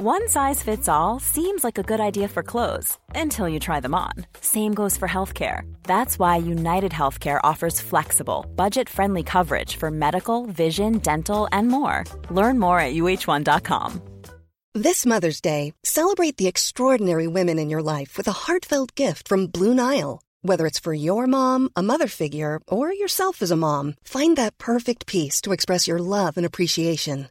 One size fits all seems like a good idea for clothes until you try them on. Same goes for healthcare. That's why United Healthcare offers flexible, budget friendly coverage for medical, vision, dental, and more. Learn more at uh1.com. This Mother's Day, celebrate the extraordinary women in your life with a heartfelt gift from Blue Nile. Whether it's for your mom, a mother figure, or yourself as a mom, find that perfect piece to express your love and appreciation.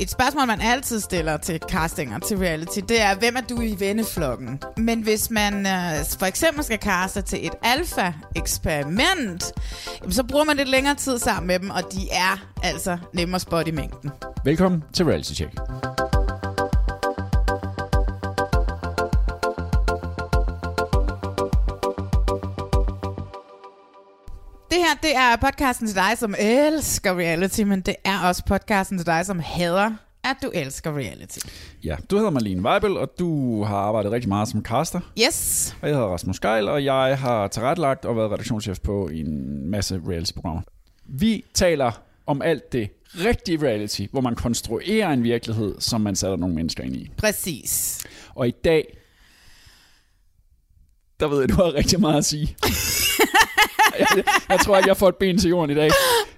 Et spørgsmål, man altid stiller til castinger til reality, det er, hvem er du i venneflokken? Men hvis man øh, for eksempel skal kaste til et alfa-eksperiment, så bruger man lidt længere tid sammen med dem, og de er altså nemmere spot i mængden. Velkommen til Reality Check. Det her, det er podcasten til dig, som elsker reality, men det er også podcasten til dig, som hader, at du elsker reality. Ja, du hedder Marlene Weibel, og du har arbejdet rigtig meget som caster. Yes. Og jeg hedder Rasmus Geil, og jeg har tilrettelagt og været redaktionschef på en masse reality-programmer. Vi taler om alt det rigtige reality, hvor man konstruerer en virkelighed, som man sætter nogle mennesker ind i. Præcis. Og i dag, der ved jeg, du har rigtig meget at sige. jeg, jeg tror ikke, jeg får et ben til jorden i dag.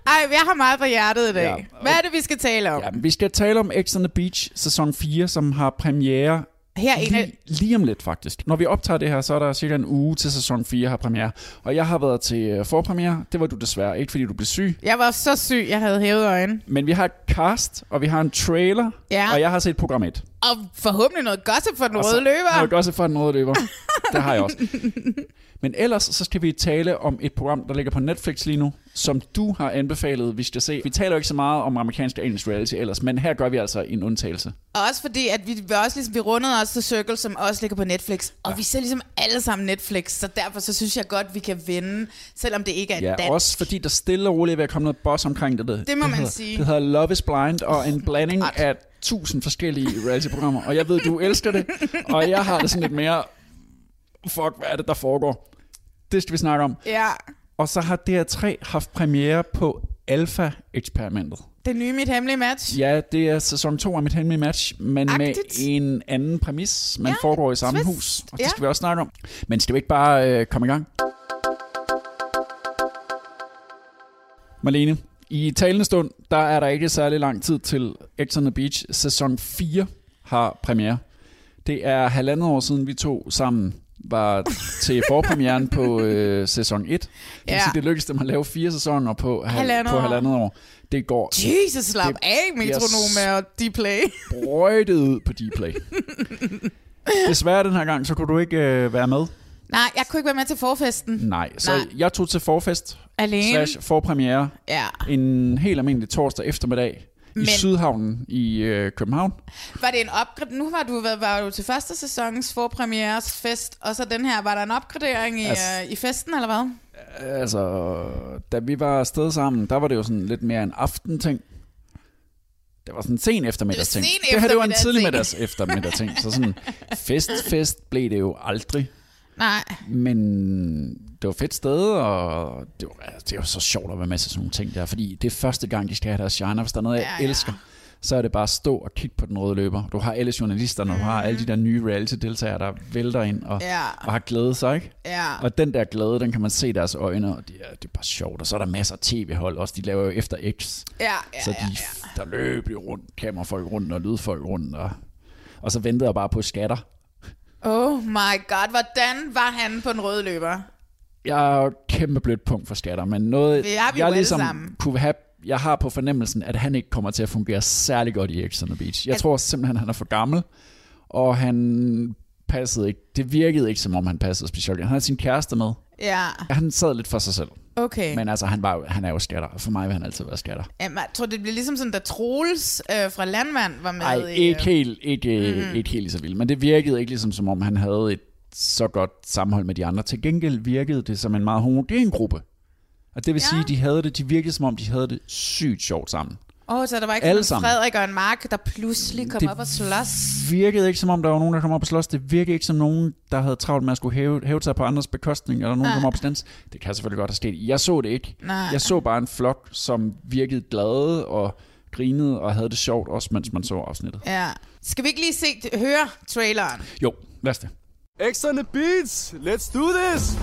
Ej, jeg har meget på hjertet i dag. Ja, og- Hvad er det, vi skal tale om? Ja, vi skal tale om X on the Beach sæson 4, som har premiere Her er en lige, lige om lidt faktisk. Når vi optager det her, så er der cirka en uge til sæson 4 har premiere. Og jeg har været til øh, forpremiere. Det var du desværre ikke, fordi du blev syg. Jeg var så syg, jeg havde hævet øjnene. Men vi har et cast, og vi har en trailer, Ja. og jeg har set program 1. Og forhåbentlig noget gossip for den Og røde løber. jeg også for den røde løber. det har jeg også. Men ellers så skal vi tale om et program, der ligger på Netflix lige nu, som du har anbefalet, vi skal se. Vi taler jo ikke så meget om amerikansk engelsk reality ellers, men her gør vi altså en undtagelse. Og også fordi, at vi, vi, også ligesom, vi rundede også til Circle, som også ligger på Netflix. Og ja. vi ser ligesom alle sammen Netflix, så derfor så synes jeg godt, vi kan vinde, selvom det ikke er Ja, dansk. også fordi der stille og roligt er ved at komme noget boss omkring det. Det må man hedder, sige. Det hedder Love is Blind, og en blanding af tusind forskellige reality-programmer. Og jeg ved, du elsker det, og jeg har det sådan lidt mere, fuck, hvad er det, der foregår? Det skal vi snakke om. Ja, Og så har DR3 haft premiere på Alpha-eksperimentet. det nye Mit Hemmelige Match. Ja, det er sæson 2 af Mit Hemmelige Match, men Agtigt. med en anden præmis. Man Ja, foregår i samme twist. hus, og det Ja. skal vi også snakke om. Men skal vi ikke bare øh, komme i gang? Marlene, i talende stund, der er der ikke særlig lang tid til X on the Beach. Sæson 4 har premiere. Det er halvandet år siden, vi to sammen var til forpremieren på øh, sæson 1. Det vil Ja. sige, det lykkedes dem at lave fire sæsoner på, hal- Halvandet på år. halvandet år. Det går Jesus, slap Det af, metronome og Dplay. sprøjtet ud på Dplay. Desværre den her gang, så kunne du ikke øh, være med. Nej, jeg kunne ikke være med til forfesten. Nej, så Nej. jeg tog til forfest Alene. slash forpremiere Ja. en helt almindelig torsdag eftermiddag i Men- Sydhavnen i øh, København. Var det en opgradering? Nu var du, var, var du til første sæsons forpremieres fest, og så den her, var der en opgradering i, Altså- altså, i festen, eller hvad? Altså, da vi var afsted sammen, der var det jo sådan lidt mere en aftenting. Det var sådan en sen eftermiddagsting. sen det her det var en tidlig middags eftermiddagsting. Så sådan fest, fest blev det jo aldrig. Nej. Men det var et fedt sted, og det var, altså, det var så sjovt at være med til sådan nogle ting der, fordi det er første gang, de skal have deres shine, og hvis der er noget, jeg Ja, ja, elsker, så er det bare at stå og kigge på den røde løber. Du har alle journalisterne, og du har alle de der nye reality-deltagere, der vælter ind og, Ja. og har glædet sig, ikke? Ja. Og den der glæde, den kan man se i deres øjne, og det er, det er bare sjovt. Og så er der masser af tv-hold også, de laver jo efter X. Ja, ja, så de, ja, ja. der løb jo rundt, kamerafolk rundt og lydfolk rundt, og, og så ventede jeg bare på skatter. Oh my god, hvordan var han på den røde løber? Jeg er jo et kæmpe blødt punkt for skatter, men noget, Det er vi jeg ligesom sammen. kunne have, jeg har på fornemmelsen, at han ikke kommer til at fungere særlig godt i X on the Beach. Jeg At- tror simpelthen, han er for gammel, og han passede ikke, det virkede ikke, som om han passede specielt. Han havde sin kæreste med. Ja, Han sad lidt for sig selv. Okay. Men altså, han, var, han er jo skatter. For mig vil han altid være skatter. Jamen, jeg tror, det bliver ligesom sådan, da Troels øh, fra Landmand var med Nej, i... ikke øh, helt, ikke, mm. ikke helt lige så vildt. Men det virkede ikke ligesom, som om han havde et så godt sammenhold med de andre. Til gengæld virkede det som en meget homogen gruppe. Og det vil Ja. ja. sige, de havde det, de virkede som om, de havde det sygt sjovt sammen. Åh, oh, så der var ikke Alle en. Frederik og en Mark, der pludselig kom Det op og slås. virkede ikke som om, der var nogen, der kom op og slås. Det virkede ikke som nogen, der havde travlt med at skulle hæve, hæve sig på andres bekostning, eller nogen, der Nej. kom op og dans. Det kan selvfølgelig godt have sket. Jeg så det ikke. Nej. Jeg så bare en flok, som virkede glade og grinede og havde det sjovt, også mens man så afsnittet. Ja. Skal vi ikke lige se, høre traileren? Jo, lad os det. On the beats. Let's do this.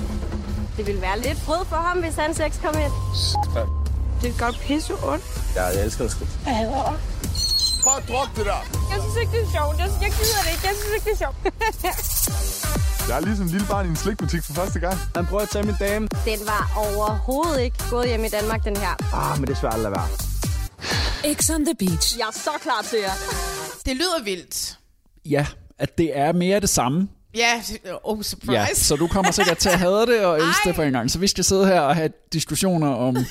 Det ville være lidt brød for ham, hvis hans eks kom ind. Det gør pisse ondt. Ja, jeg elsker det. Jeg hader det. Bare drop det der. Jeg synes ikke, det er sjovt. Jeg, jeg gider det ikke. Jeg synes ikke, det er sjovt. Jeg er ligesom en lille barn i en slikbutik for første gang. Han prøver at tage min dame. den var overhovedet ikke gået hjem i Danmark, den her. Ah, men det er svært at lade være. X on the beach. Jeg er så klar til jer. Det lyder vildt. Ja, at det er mere det samme. Ja, oh surprise. Ja, så du kommer sikkert til at have det og elske det på en gang. Så vi skal sidde her og have diskussioner om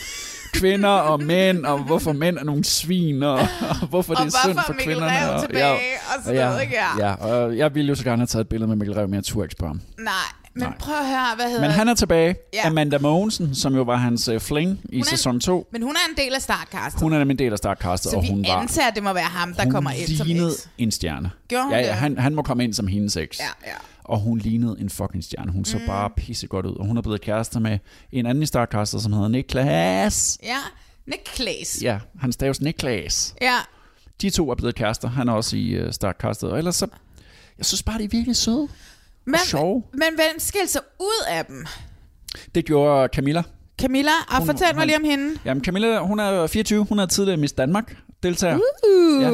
kvinder og mænd, og hvorfor mænd er nogle svin, og, og hvorfor det Og er synd for Mikkel kvinderne. Rev og, tilbage, og sådan ja, noget, ikke? Ja. Ja, og jeg ville jo så gerne have taget et billede med Mikkel Rev, men jeg turde ikke spørge ham. Nej, men Nej. prøv at høre, hvad hedder Men han er tilbage. Ja. Amanda Mogensen, som jo var hans uh, fling i er- sæson 2. Men hun er en del af startcastet. Hun er nemlig en del af startcastet, så og vi hun var... antager, at det må være ham, der kommer ind som eks. en stjerne. Gjorde hun ja, det? ja, han, han må komme ind som hendes eks. Ja, ja. Og hun lignede en fucking stjerne. Hun så mm. bare pisse godt ud. Og hun er blevet kærester med en anden i som hedder Niklas. Ja, Nick Klaes. Ja, han staves Niklas. ja. De to er blevet kærester. Han er også i uh. Og ellers så... Jeg synes bare, de er virkelig søde. Men, Og sjove. men hvem skilte sig ud af dem? Det gjorde Camilla. Camilla, og Hun- fortæl mig hun- lige om hende. Jamen Camilla, hun er 24. Hun er tidligere Miss Danmark deltager. Uh. Ja.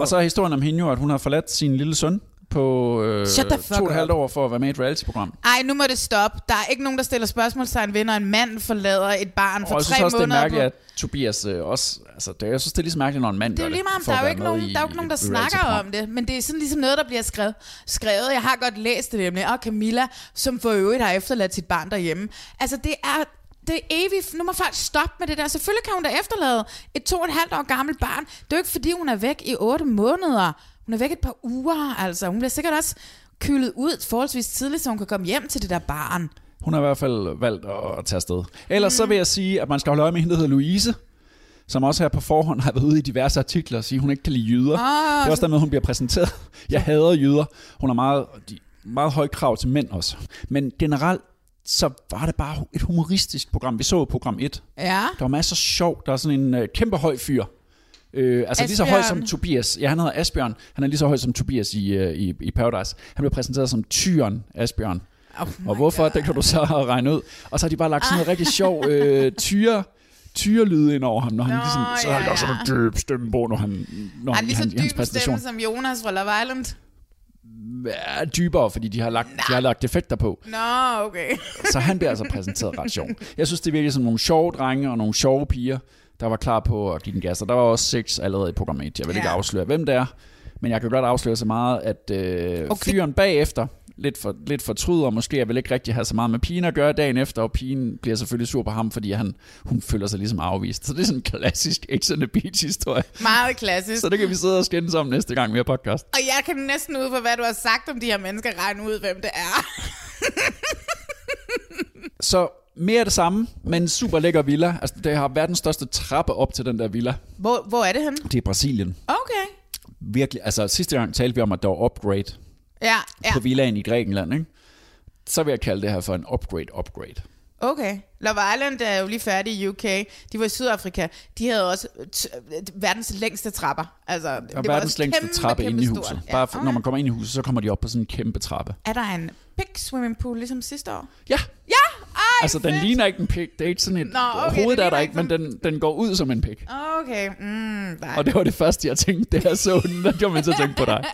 Og så er historien om hende jo, at hun har forladt sin lille søn på øh, to og et halvt år for at være med i et reality-program. Ej, nu må det stoppe. Der er ikke nogen, der stiller spørgsmålstegn ved, når en mand forlader et barn for og jeg tre synes også, det er måneder. mærkeligt, på... at Tobias øh, også... Altså, det, jeg synes, det er lige så mærkeligt, når en mand Det er lige meget, der er jo ikke nogen, der, er ikke nogen, der snakker om det. Men det er sådan ligesom noget, der bliver skrevet. skrevet. Jeg har godt læst det nemlig. Og Camilla, som for øvrigt har efterladt sit barn derhjemme. Altså, det er, det er evigt. Nu må folk stoppe med det der. Selvfølgelig kan hun da efterlade et to og et halvt år gammelt barn. Det er jo ikke, fordi hun er væk i otte måneder. Hun er væk et par uger, altså. Hun bliver sikkert også kølet ud forholdsvis tidligt, så hun kan komme hjem til det der barn. Hun har i hvert fald valgt at, tage afsted. Ellers mm. så vil jeg sige, at man skal holde øje med hende, der hedder Louise, som også her på forhånd har været ude i diverse artikler og sige, at hun ikke kan lide jyder. Ah, det er også dermed, hun bliver præsenteret. Jeg hader jyder. Hun har meget, de, meget høj krav til mænd også. Men generelt, så var det bare et humoristisk program. Vi så program 1. Ja. Der var masser af sjov. Der er sådan en øh, kæmpe høj fyr. Øh, altså lige så høj Asbjørn. som Tobias. Ja, han hedder Asbjørn. Han er lige så høj som Tobias i, øh, i, i Paradise. Han blev præsenteret som Tyren Asbjørn. Oh Og hvorfor, det kan du så regne ud. Og så har de bare lagt sådan noget rigtig sjov øh, tyre, tyrelyde ind over ham, når han Nå, ligesom, så ja, har han også ja. sådan en dyb stemme på, når han, når Han han, er han, hans dyb præsentation. stemme som Jonas fra Love Island. Er dybere, fordi de har lagt, de har lagt effekter på. Nå, okay. Så han bliver altså præsenteret ret sjov. Jeg synes, det virker som nogle sjove drenge og nogle sjove piger, der var klar på at give den gas. Og der var også seks allerede i program 1. Jeg vil ikke Ja. afsløre, hvem det er. Men jeg kan godt afsløre så meget, at øh, Okay. fyren bagefter lidt, for, lidt fortryder, og måske jeg vil ikke rigtig have så meget med pigen at gøre dagen efter, og pigen bliver selvfølgelig sur på ham, fordi han, hun føler sig ligesom afvist. Så det er sådan en klassisk X on the Beach historie. Meget klassisk. Så det kan vi sidde og skændes om næste gang, vi har podcast. Og jeg kan næsten ud fra, hvad du har sagt om de her mennesker, regne ud, hvem det er. Så mere af det samme, men super lækker villa. Altså, det har verdens største trappe op til den der villa. Hvor, hvor er det henne? Det er Brasilien. Okay. Virkelig, altså sidste gang talte vi om, at der var upgrade Ja, ja. på villaen i Grækenland, ikke? Så vil jeg kalde det her for en upgrade upgrade. Okay. Love Island er jo lige færdig i UK. De var i Sydafrika. De havde også verdens længste trapper. Altså, det var verdens længste kæmpe, trappe kæmpe inde i stort. huset. Ja, Bare for, okay. når man kommer ind i huset, så kommer de op på sådan en kæmpe trappe. Er der en big swimming pool, ligesom sidste år? Ja, Altså den fedt. ligner ikke en pik. Det er ikke sådan et... Nå, okay, hovedet det er der ikke, men den, den går ud som en pik. Okay, mm, nej. Og det var det første, jeg tænkte, det jeg så den. Der gjorde man at tænke på dig.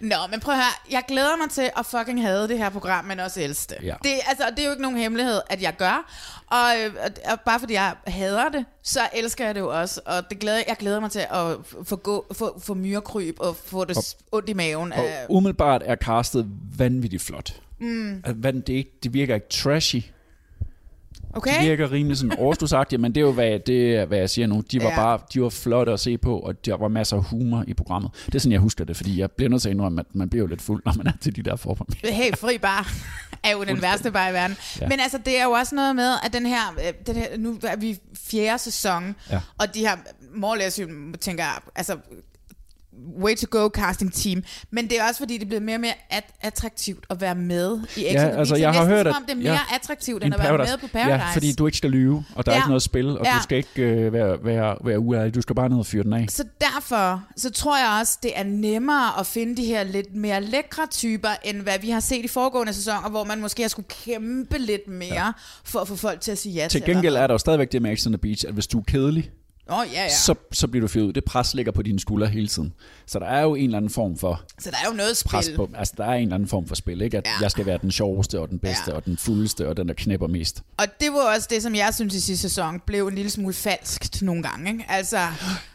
Nå, men prøv at høre. Jeg glæder mig til at fucking have det her program, men også det. Ja. Det, altså, det er jo ikke nogen hemmelighed, at jeg gør. Og, øh, og bare fordi jeg hader det, så elsker jeg det jo også. Og det glæder, jeg glæder mig til at få, gå, få, få myrekryb og få det s- ondt i maven. Og af- umiddelbart er castet vanvittigt flot. Mm. Det, er ikke, det virker ikke trashy. Okay. De virker rimelig sådan overstusagtige, men det er jo, hvad, det er, hvad jeg siger nu. De var Ja. bare de var flotte at se på, og der var masser af humor i programmet. Det er sådan, jeg husker det, fordi jeg bliver nødt til at indrømme, at man bliver jo lidt fuld, når man er til de der forpremiere. Hey, fri bar er jo den værste bar i verden. Ja. Men altså, det er jo også noget med, at den her, øh, den her nu er vi fjerde sæson, Ja. og de her, more tænker, altså, way to go casting team. Men det er også fordi, det er blevet mere og mere at- attraktivt at være med i X the altså, er jeg har hørt, at- om det er mere ja. attraktivt, end at være med på Paradise. Ja, fordi du ikke skal lyve, og der er Ja. ikke noget spil, og Ja. du skal ikke øh, være, være, være uærlig. Du skal bare ned og fyre den af. Så derfor, så tror jeg også, det er nemmere at finde de her lidt mere lækre typer, end hvad vi har set i foregående sæsoner, hvor man måske har skulle kæmpe lidt mere ja. for at få folk til at sige ja til. Til gengæld er der jo stadigvæk det med X on the Beach, at hvis du er kedelig, oh, ja, ja. så, så bliver du fyret ud. Det pres ligger på dine skuldre hele tiden. Så der er jo en eller anden form for Så der er jo noget pres spil. på. Altså, der er en eller anden form for spil, ikke? At Ja. jeg skal være den sjoveste, og den bedste, Ja. og den fuldeste, og den, der knæpper mest. Og det var også det, som jeg synes i sidste sæson blev en lille smule falskt nogle gange. Ikke? Altså,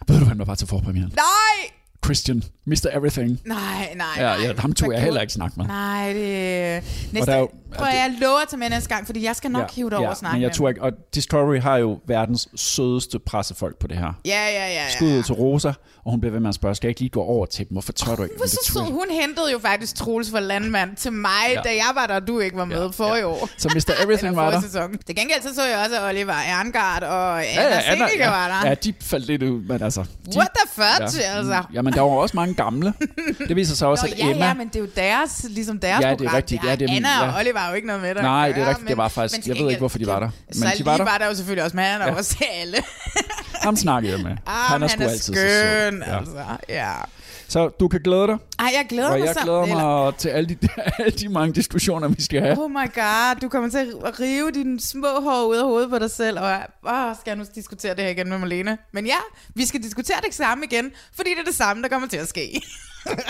Ved du, der var til forpremieren? nej, Christian. Mr. Everything. nej, nej. Ja, nej. ja, ham tog jeg heller ikke snak med. Nej, det... Næste, der er jo- prøv, jeg lover tage med næste gang, fordi jeg skal nok ja, hive det over og snakke men jeg tror ikke, og Discovery har jo verdens sødeste pressefolk på det her. Ja, ja, ja. ja. Skud ud til Rosa, og hun bliver ved med at spørge, skal jeg ikke lige gå over til dem? Hvorfor tør du ikke? Hvor så det sød. Hun hentede jo faktisk Troels for landmand til mig, Ja. ja. da jeg var der, og du ikke var med Ja, ja, for i år. Så Mr. Everything var der. sæson. Til gengæld så så jeg også, at Oliver Erngard og Anna Ja, ja, ja, Anna, Sikke var der. ja, de faldt lidt ud, men altså... De, What the fuck, ja, altså? Jamen, der var også mange gamle. Det viser sig også, Nå, at ja, Emma... ja, men det er jo deres, ligesom deres Ja, det er program. rigtigt. Ja, det er- Anna og ja. Oliver har jo ikke noget med at Nej, det er rigtigt. Det var faktisk- til jeg ved ikke, hvorfor de var der. Så Men de var der. var der jo selvfølgelig også med, han Ja. ja. også alle. Ham snakkede jeg med. Ah, han er han er altid så skøn, altså. Ja. Så du kan glæde dig, Ej, jeg glæder og mig jeg så. glæder Eller- mig til alle de, alle de mange diskussioner, vi skal have. Oh my god, du kommer til at rive dine små hår ud af hovedet på dig selv, og åh, skal jeg nu diskutere det her igen med Malene? Men ja, vi skal diskutere det samme igen, fordi det er det samme, der kommer til at ske.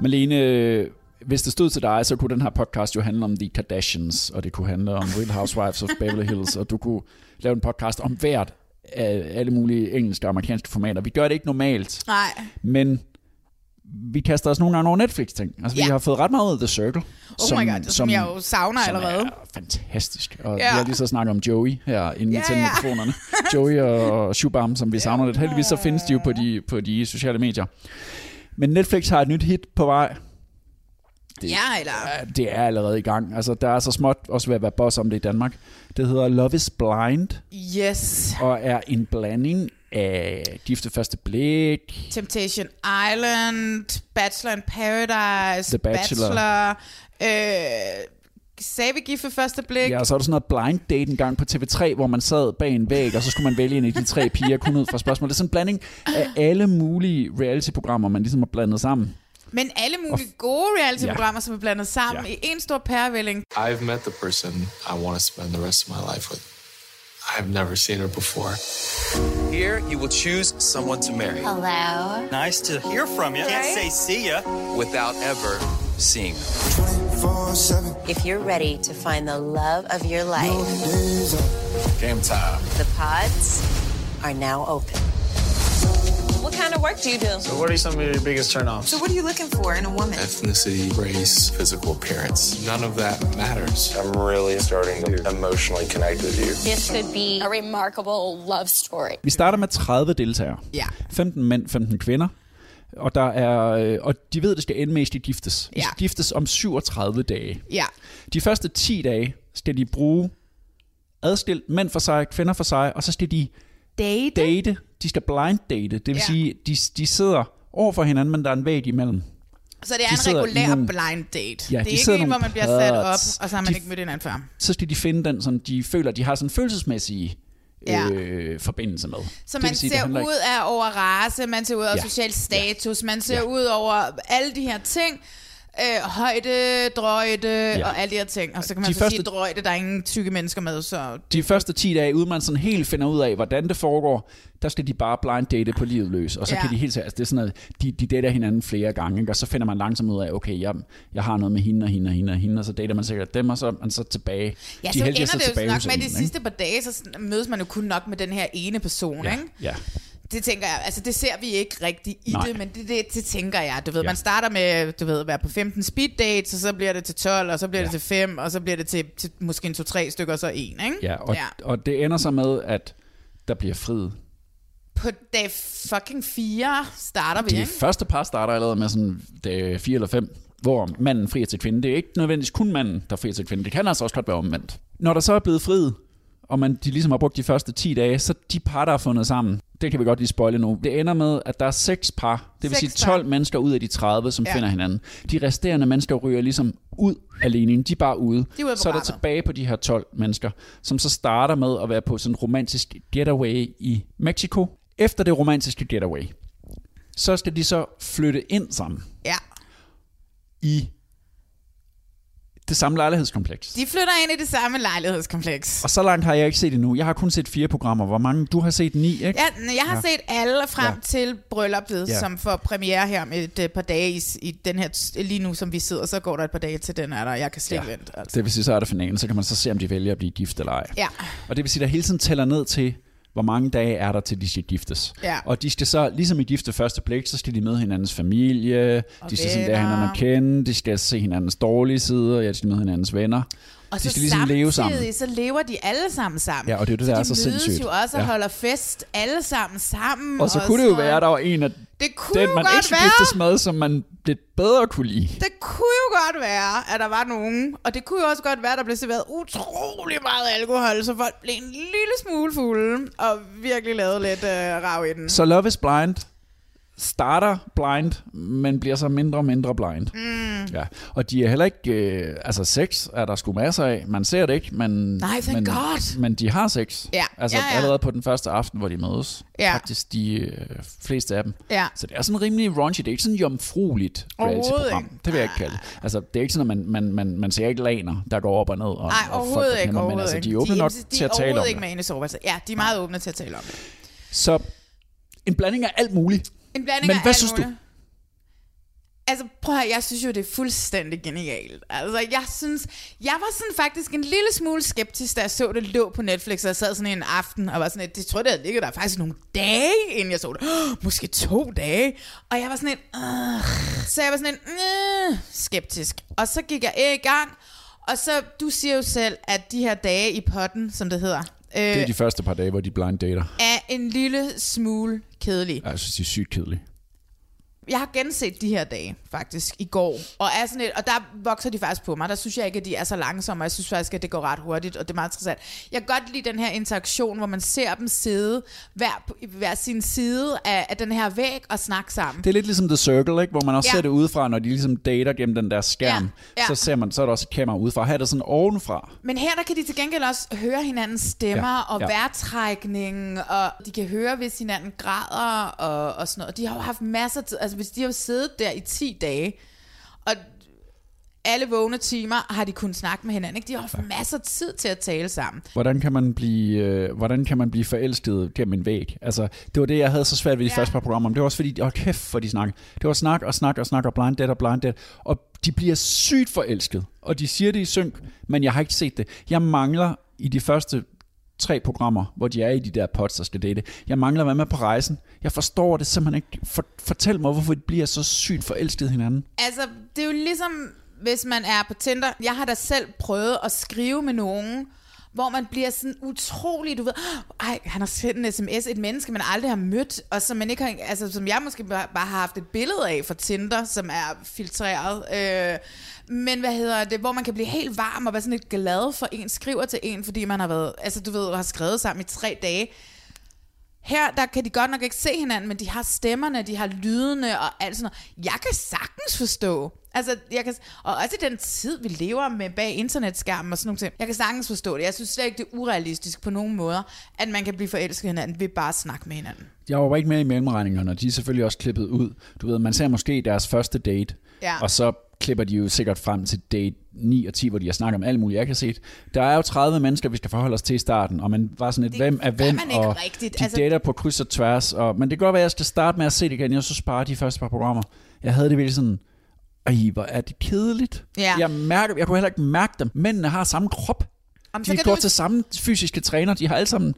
Malene, hvis det stod til dig, så kunne den her podcast jo handle om The Kardashians, og det kunne handle om Real Housewives of Beverly Hills, og du kunne lave en podcast om hvert af alle mulige engelske og amerikanske formater. Vi gør det ikke normalt, Nej. men vi kaster os nogle gange over Netflix-ting. Altså, vi Ja. har fået ret meget ud af The Circle. Oh my god, som, som jeg jo savner som allerede. er fantastisk. Og Ja. vi har lige så snakket om Joey her inden Ja, vi tændte ja. mikrofonerne. Joey og Shubham, som vi savner lidt. Heldigvis så findes de jo på de, på de sociale medier. Men Netflix har et nyt hit på vej. Det, Ja, eller... Ja, det er allerede i gang. Altså, der er så småt også ved at være boss om det i Danmark. Det hedder Love is Blind, Yes. og er en blanding af Gifte Første Blik, Temptation Island, Bachelor in Paradise, The Bachelor. Bachelor øh, sagde vi ved første blik? Ja, og så er der sådan noget blind date en gang på TV3, hvor man sad bag en væg, og så skulle man vælge en af de tre piger kun ud fra spørgsmål. Det er sådan en blanding af alle mulige reality-programmer, man ligesom har blandet sammen. Men alle mulige gode reality-programmer, som er blandet sammen Ja. i en stor pærevælling. I've met the person I want to spend the rest of my life with. I've never seen her before. Here, you will choose someone to marry Hello. Nice to hear from you. Can't say see ya. without ever seeing them. If you're ready to find the love of your life, Game time. the pods are now open. What kind of work do you do? So, what are some of your biggest turnoffs? So what are you looking for in a woman? Ethnicity, race, physical appearance. None of that matters. I'm really starting to emotionally connect with you. This could be a remarkable love story. Vi starter med 30 deltagere. Ja. 15 mænd, 15 kvinder. Og, der er, øh, og de ved, at det skal ende med, at de giftes. De Ja. skal giftes om 37 dage. Ja. De første 10 dage skal de bruge adskilt mænd for sig, kvinder for sig, og så skal de Date? date. De skal blind date. Det vil Ja. sige, de, de sidder over for hinanden, men der er en væg imellem. Så det er De en regulær nogle- blind date. Ja, det er de ikke en, hvor man bliver sat op, og så har man De- ikke mødt hinanden før. Så skal de finde den, som de føler, de har sådan følelsesmæssige Ja. øh, forbindelse med. Så man sige, ser ud af over race, man ser ud af Ja. social status, man ser Ja. ud over alle de her ting. Øh, højde, drøjde Ja. og alle de her ting. Og så kan man De så første- sige drøjde, der er ingen tykke mennesker med, så De første 10 dage, uden man sådan helt finder ud af, hvordan det foregår, der skal de bare blind date på livet løs. Og så Ja. kan de helt altså det er sådan noget, de, de dater hinanden flere gange, ikke? og så finder man langsomt ud af, okay, jeg, jeg har noget med hende og hende og hende og hende, og så dater man sikkert dem, og så er man så tilbage. Ja, de så er ender at det jo nok med, at de sidste par dage, så mødes man jo kun nok med den her ene person, Ja, ikke? ja. Det tænker jeg, altså det ser vi ikke rigtigt i Nej. det, men det, det, det tænker jeg. Du ved, Ja. man starter med, du ved, at være på 15 speed dates, og så bliver det til 12, og så bliver Ja. det til 5, og så bliver det til, til måske en 2-3 stykker, og så en, ikke? Ja, og, ja. og det ender så med, at der bliver friet. På dag fucking 4 starter vi, De ikke? første par starter allerede med sådan dag 4 eller 5, hvor manden frier til kvinden. Det er ikke nødvendigvis kun manden, der frier til kvinden. Det kan altså også godt være omvendt. Når der så er blevet friet, og man, de ligesom har brugt de første 10 dage, så de par, der er fundet sammen, det kan vi godt lige spoile nu. Det ender med, at der er seks par, det vil Seks sige 12 mennesker ud af de 30, som Ja. finder hinanden. De resterende mennesker ryger ligesom ud af ligningen. De er bare ude. De er ude så er der tilbage på de her 12 mennesker, som så starter med at være på sådan en romantisk getaway i Mexico. Efter det romantiske getaway, så skal de så flytte ind sammen Ja. i det samme lejlighedskompleks. De flytter ind i det samme lejlighedskompleks. Og så langt har jeg ikke set endnu. Jeg har kun set fire programmer. Hvor mange? Du har set ni, ikke? Ja, jeg har Ja. set alle frem Ja. ja. til brylluppet, Ja. ja. som får premiere her med et øh, par dage i, i den her, lige nu som vi sidder, så går der et par dage til den er der, jeg kan slet ikke vente. Altså. Det vil sige, så er der finalen. Så kan man så se, om de vælger at blive gift eller ej. Ja. Og det vil sige, der hele tiden tæller ned til, hvor mange dage er der til, de skal giftes. Ja. Og de skal så, ligesom i gifte første blik, så skal de møde hinandens familie, Og de skal sådan lære hinanden at kende, de skal se hinandens dårlige sider, ja, de skal møde hinandens venner. Og de så skal ligesom leve sammen. så lever de alle sammen sammen. Ja, og det er det, så der er de så mødes sindssygt. jo også og Ja. holder fest alle sammen sammen. Og så kunne det jo være, at der var en af Det kunne den, jo man godt ikke være. giftes med, som man lidt bedre kunne lide. Det kunne jo godt være, at der var nogen, og det kunne jo også godt være, at der blev serveret utrolig meget alkohol, så folk blev en lille smule fulde, og virkelig lavede lidt øh, rav i den. Så Love is Blind starter blind, men bliver så mindre og mindre blind. Mm. Ja. Og de er heller ikke... Øh, altså sex er der sgu masser af. Man ser det ikke, men... Nej, men, God. Men de har sex. Ja. Altså Ja, ja. allerede på den første aften, hvor de mødes. Ja. Faktisk de øh, fleste af dem. Ja. Så det er sådan rimelig raunchy. Det er ikke sådan jomfrueligt Overhovedet reality-program. ikke. Det vil jeg ikke kalde det. Altså, det er ikke sådan, at man, man, man, man ser ikke laner, der går op og ned. Og, Nej, og overhovedet der ikke. klemmer, men Overhovedet altså, de ikke. er åbne nok de, til at de er tale om overhovedet det. ikke med en i soveværelset. Ja, de er meget åbne til at tale om det. Så en blanding af alt muligt. En blanding Men af hvad synes du? Altså, prøv at høre, jeg synes jo, det er fuldstændig genialt. Altså, jeg synes, jeg var sådan faktisk en lille smule skeptisk, da jeg så det lå på Netflix, og jeg sad sådan en aften, og var sådan, at det tror jeg, det ligger der faktisk nogle dage, inden jeg så det. Måske to dage. Og jeg var sådan en, øh, så jeg var sådan en, øh, skeptisk. Og så gik jeg i gang, og så, du siger jo selv, at de her dage i potten, som det hedder, Det er de første par dage, hvor de blind dater. er en lille smule kedelige. Jeg synes, de er sygt kedelige. Jeg har genset de her dage, faktisk, i går. Og, er sådan et, og der vokser de faktisk på mig. Der synes jeg ikke, at de er så langsomme, og jeg synes faktisk, at det går ret hurtigt, og det er meget interessant. Jeg kan godt lide den her interaktion, hvor man ser dem sidde hver, hver sin side af, af den her væg og snakke sammen. Det er lidt ligesom The Circle, ikke? hvor man også Ja. ser det udefra, når de ligesom dater gennem den der skærm. Ja, ja. Så ser man, så er der også et kamera udefra. Her er det sådan ovenfra. Men her der kan de til gengæld også høre hinandens stemmer ja, og ja. vejrtrækning, og de kan høre, hvis hinanden græder og, og sådan noget. De har jo haft masser af tid, altså hvis de har siddet der i 10 dage, og alle vågne timer har de kunnet snakke med hinanden. Ikke? De har haft masser af tid til at tale sammen. Hvordan kan man blive, øh, hvordan kan man blive forelsket gennem en væg? Altså, det var det, jeg havde så svært ved de ja. første par programmer. Men det var også fordi, åh kæft for de snakker. Det var snak og snak og snak og blind date og blind date. Og de bliver sygt forelsket. Og de siger det i synk, men jeg har ikke set det. Jeg mangler i de første tre programmer, hvor de er i de der pods og skal date. Jeg mangler at være med på rejsen. Jeg forstår det simpelthen ikke. For, fortæl mig, hvorfor de bliver så sygt forelsket hinanden. Altså, det er jo ligesom, hvis man er på Tinder. Jeg har da selv prøvet at skrive med nogen, hvor man bliver sådan utrolig, du ved, ej, han har sendt en sms, et menneske, man aldrig har mødt, og som, man ikke har, altså, som jeg måske bare har haft et billede af fra Tinder, som er filtreret. Øh, men hvad hedder det, hvor man kan blive helt varm og være sådan lidt glad for en, skriver til en, fordi man har været, altså du ved, har skrevet sammen i tre dage. Her, der kan de godt nok ikke se hinanden, men de har stemmerne, de har lydene og alt sådan noget. Jeg kan sagtens forstå. Altså, jeg kan, og også i den tid, vi lever med bag internetskærmen og sådan nogle ting. Jeg kan sagtens forstå det. Jeg synes slet ikke, det er urealistisk på nogen måder, at man kan blive forelsket hinanden ved bare at snakke med hinanden. Jeg var ikke med i mellemregningerne, de er selvfølgelig også klippet ud. Du ved, man ser måske deres første date, Ja. og så klipper de jo sikkert frem til date 9 og 10, hvor de har snakket om alt muligt. Jeg kan se, der er jo 30 mennesker, vi skal forholde os til i starten, og man var sådan et, Det hvem er hvem, man og rigtigt. de Altså- dater på kryds og tværs. Og, men det kan godt være, at jeg skal starte med at se det igen. Jeg synes bare, de første par programmer, jeg havde det virkelig sådan, ej, hvor er det kedeligt. Ja. Jeg, mærker, jeg kunne heller ikke mærke dem. Mændene har samme krop. Jamen, så de går til samme fysiske træner. De har alle sammen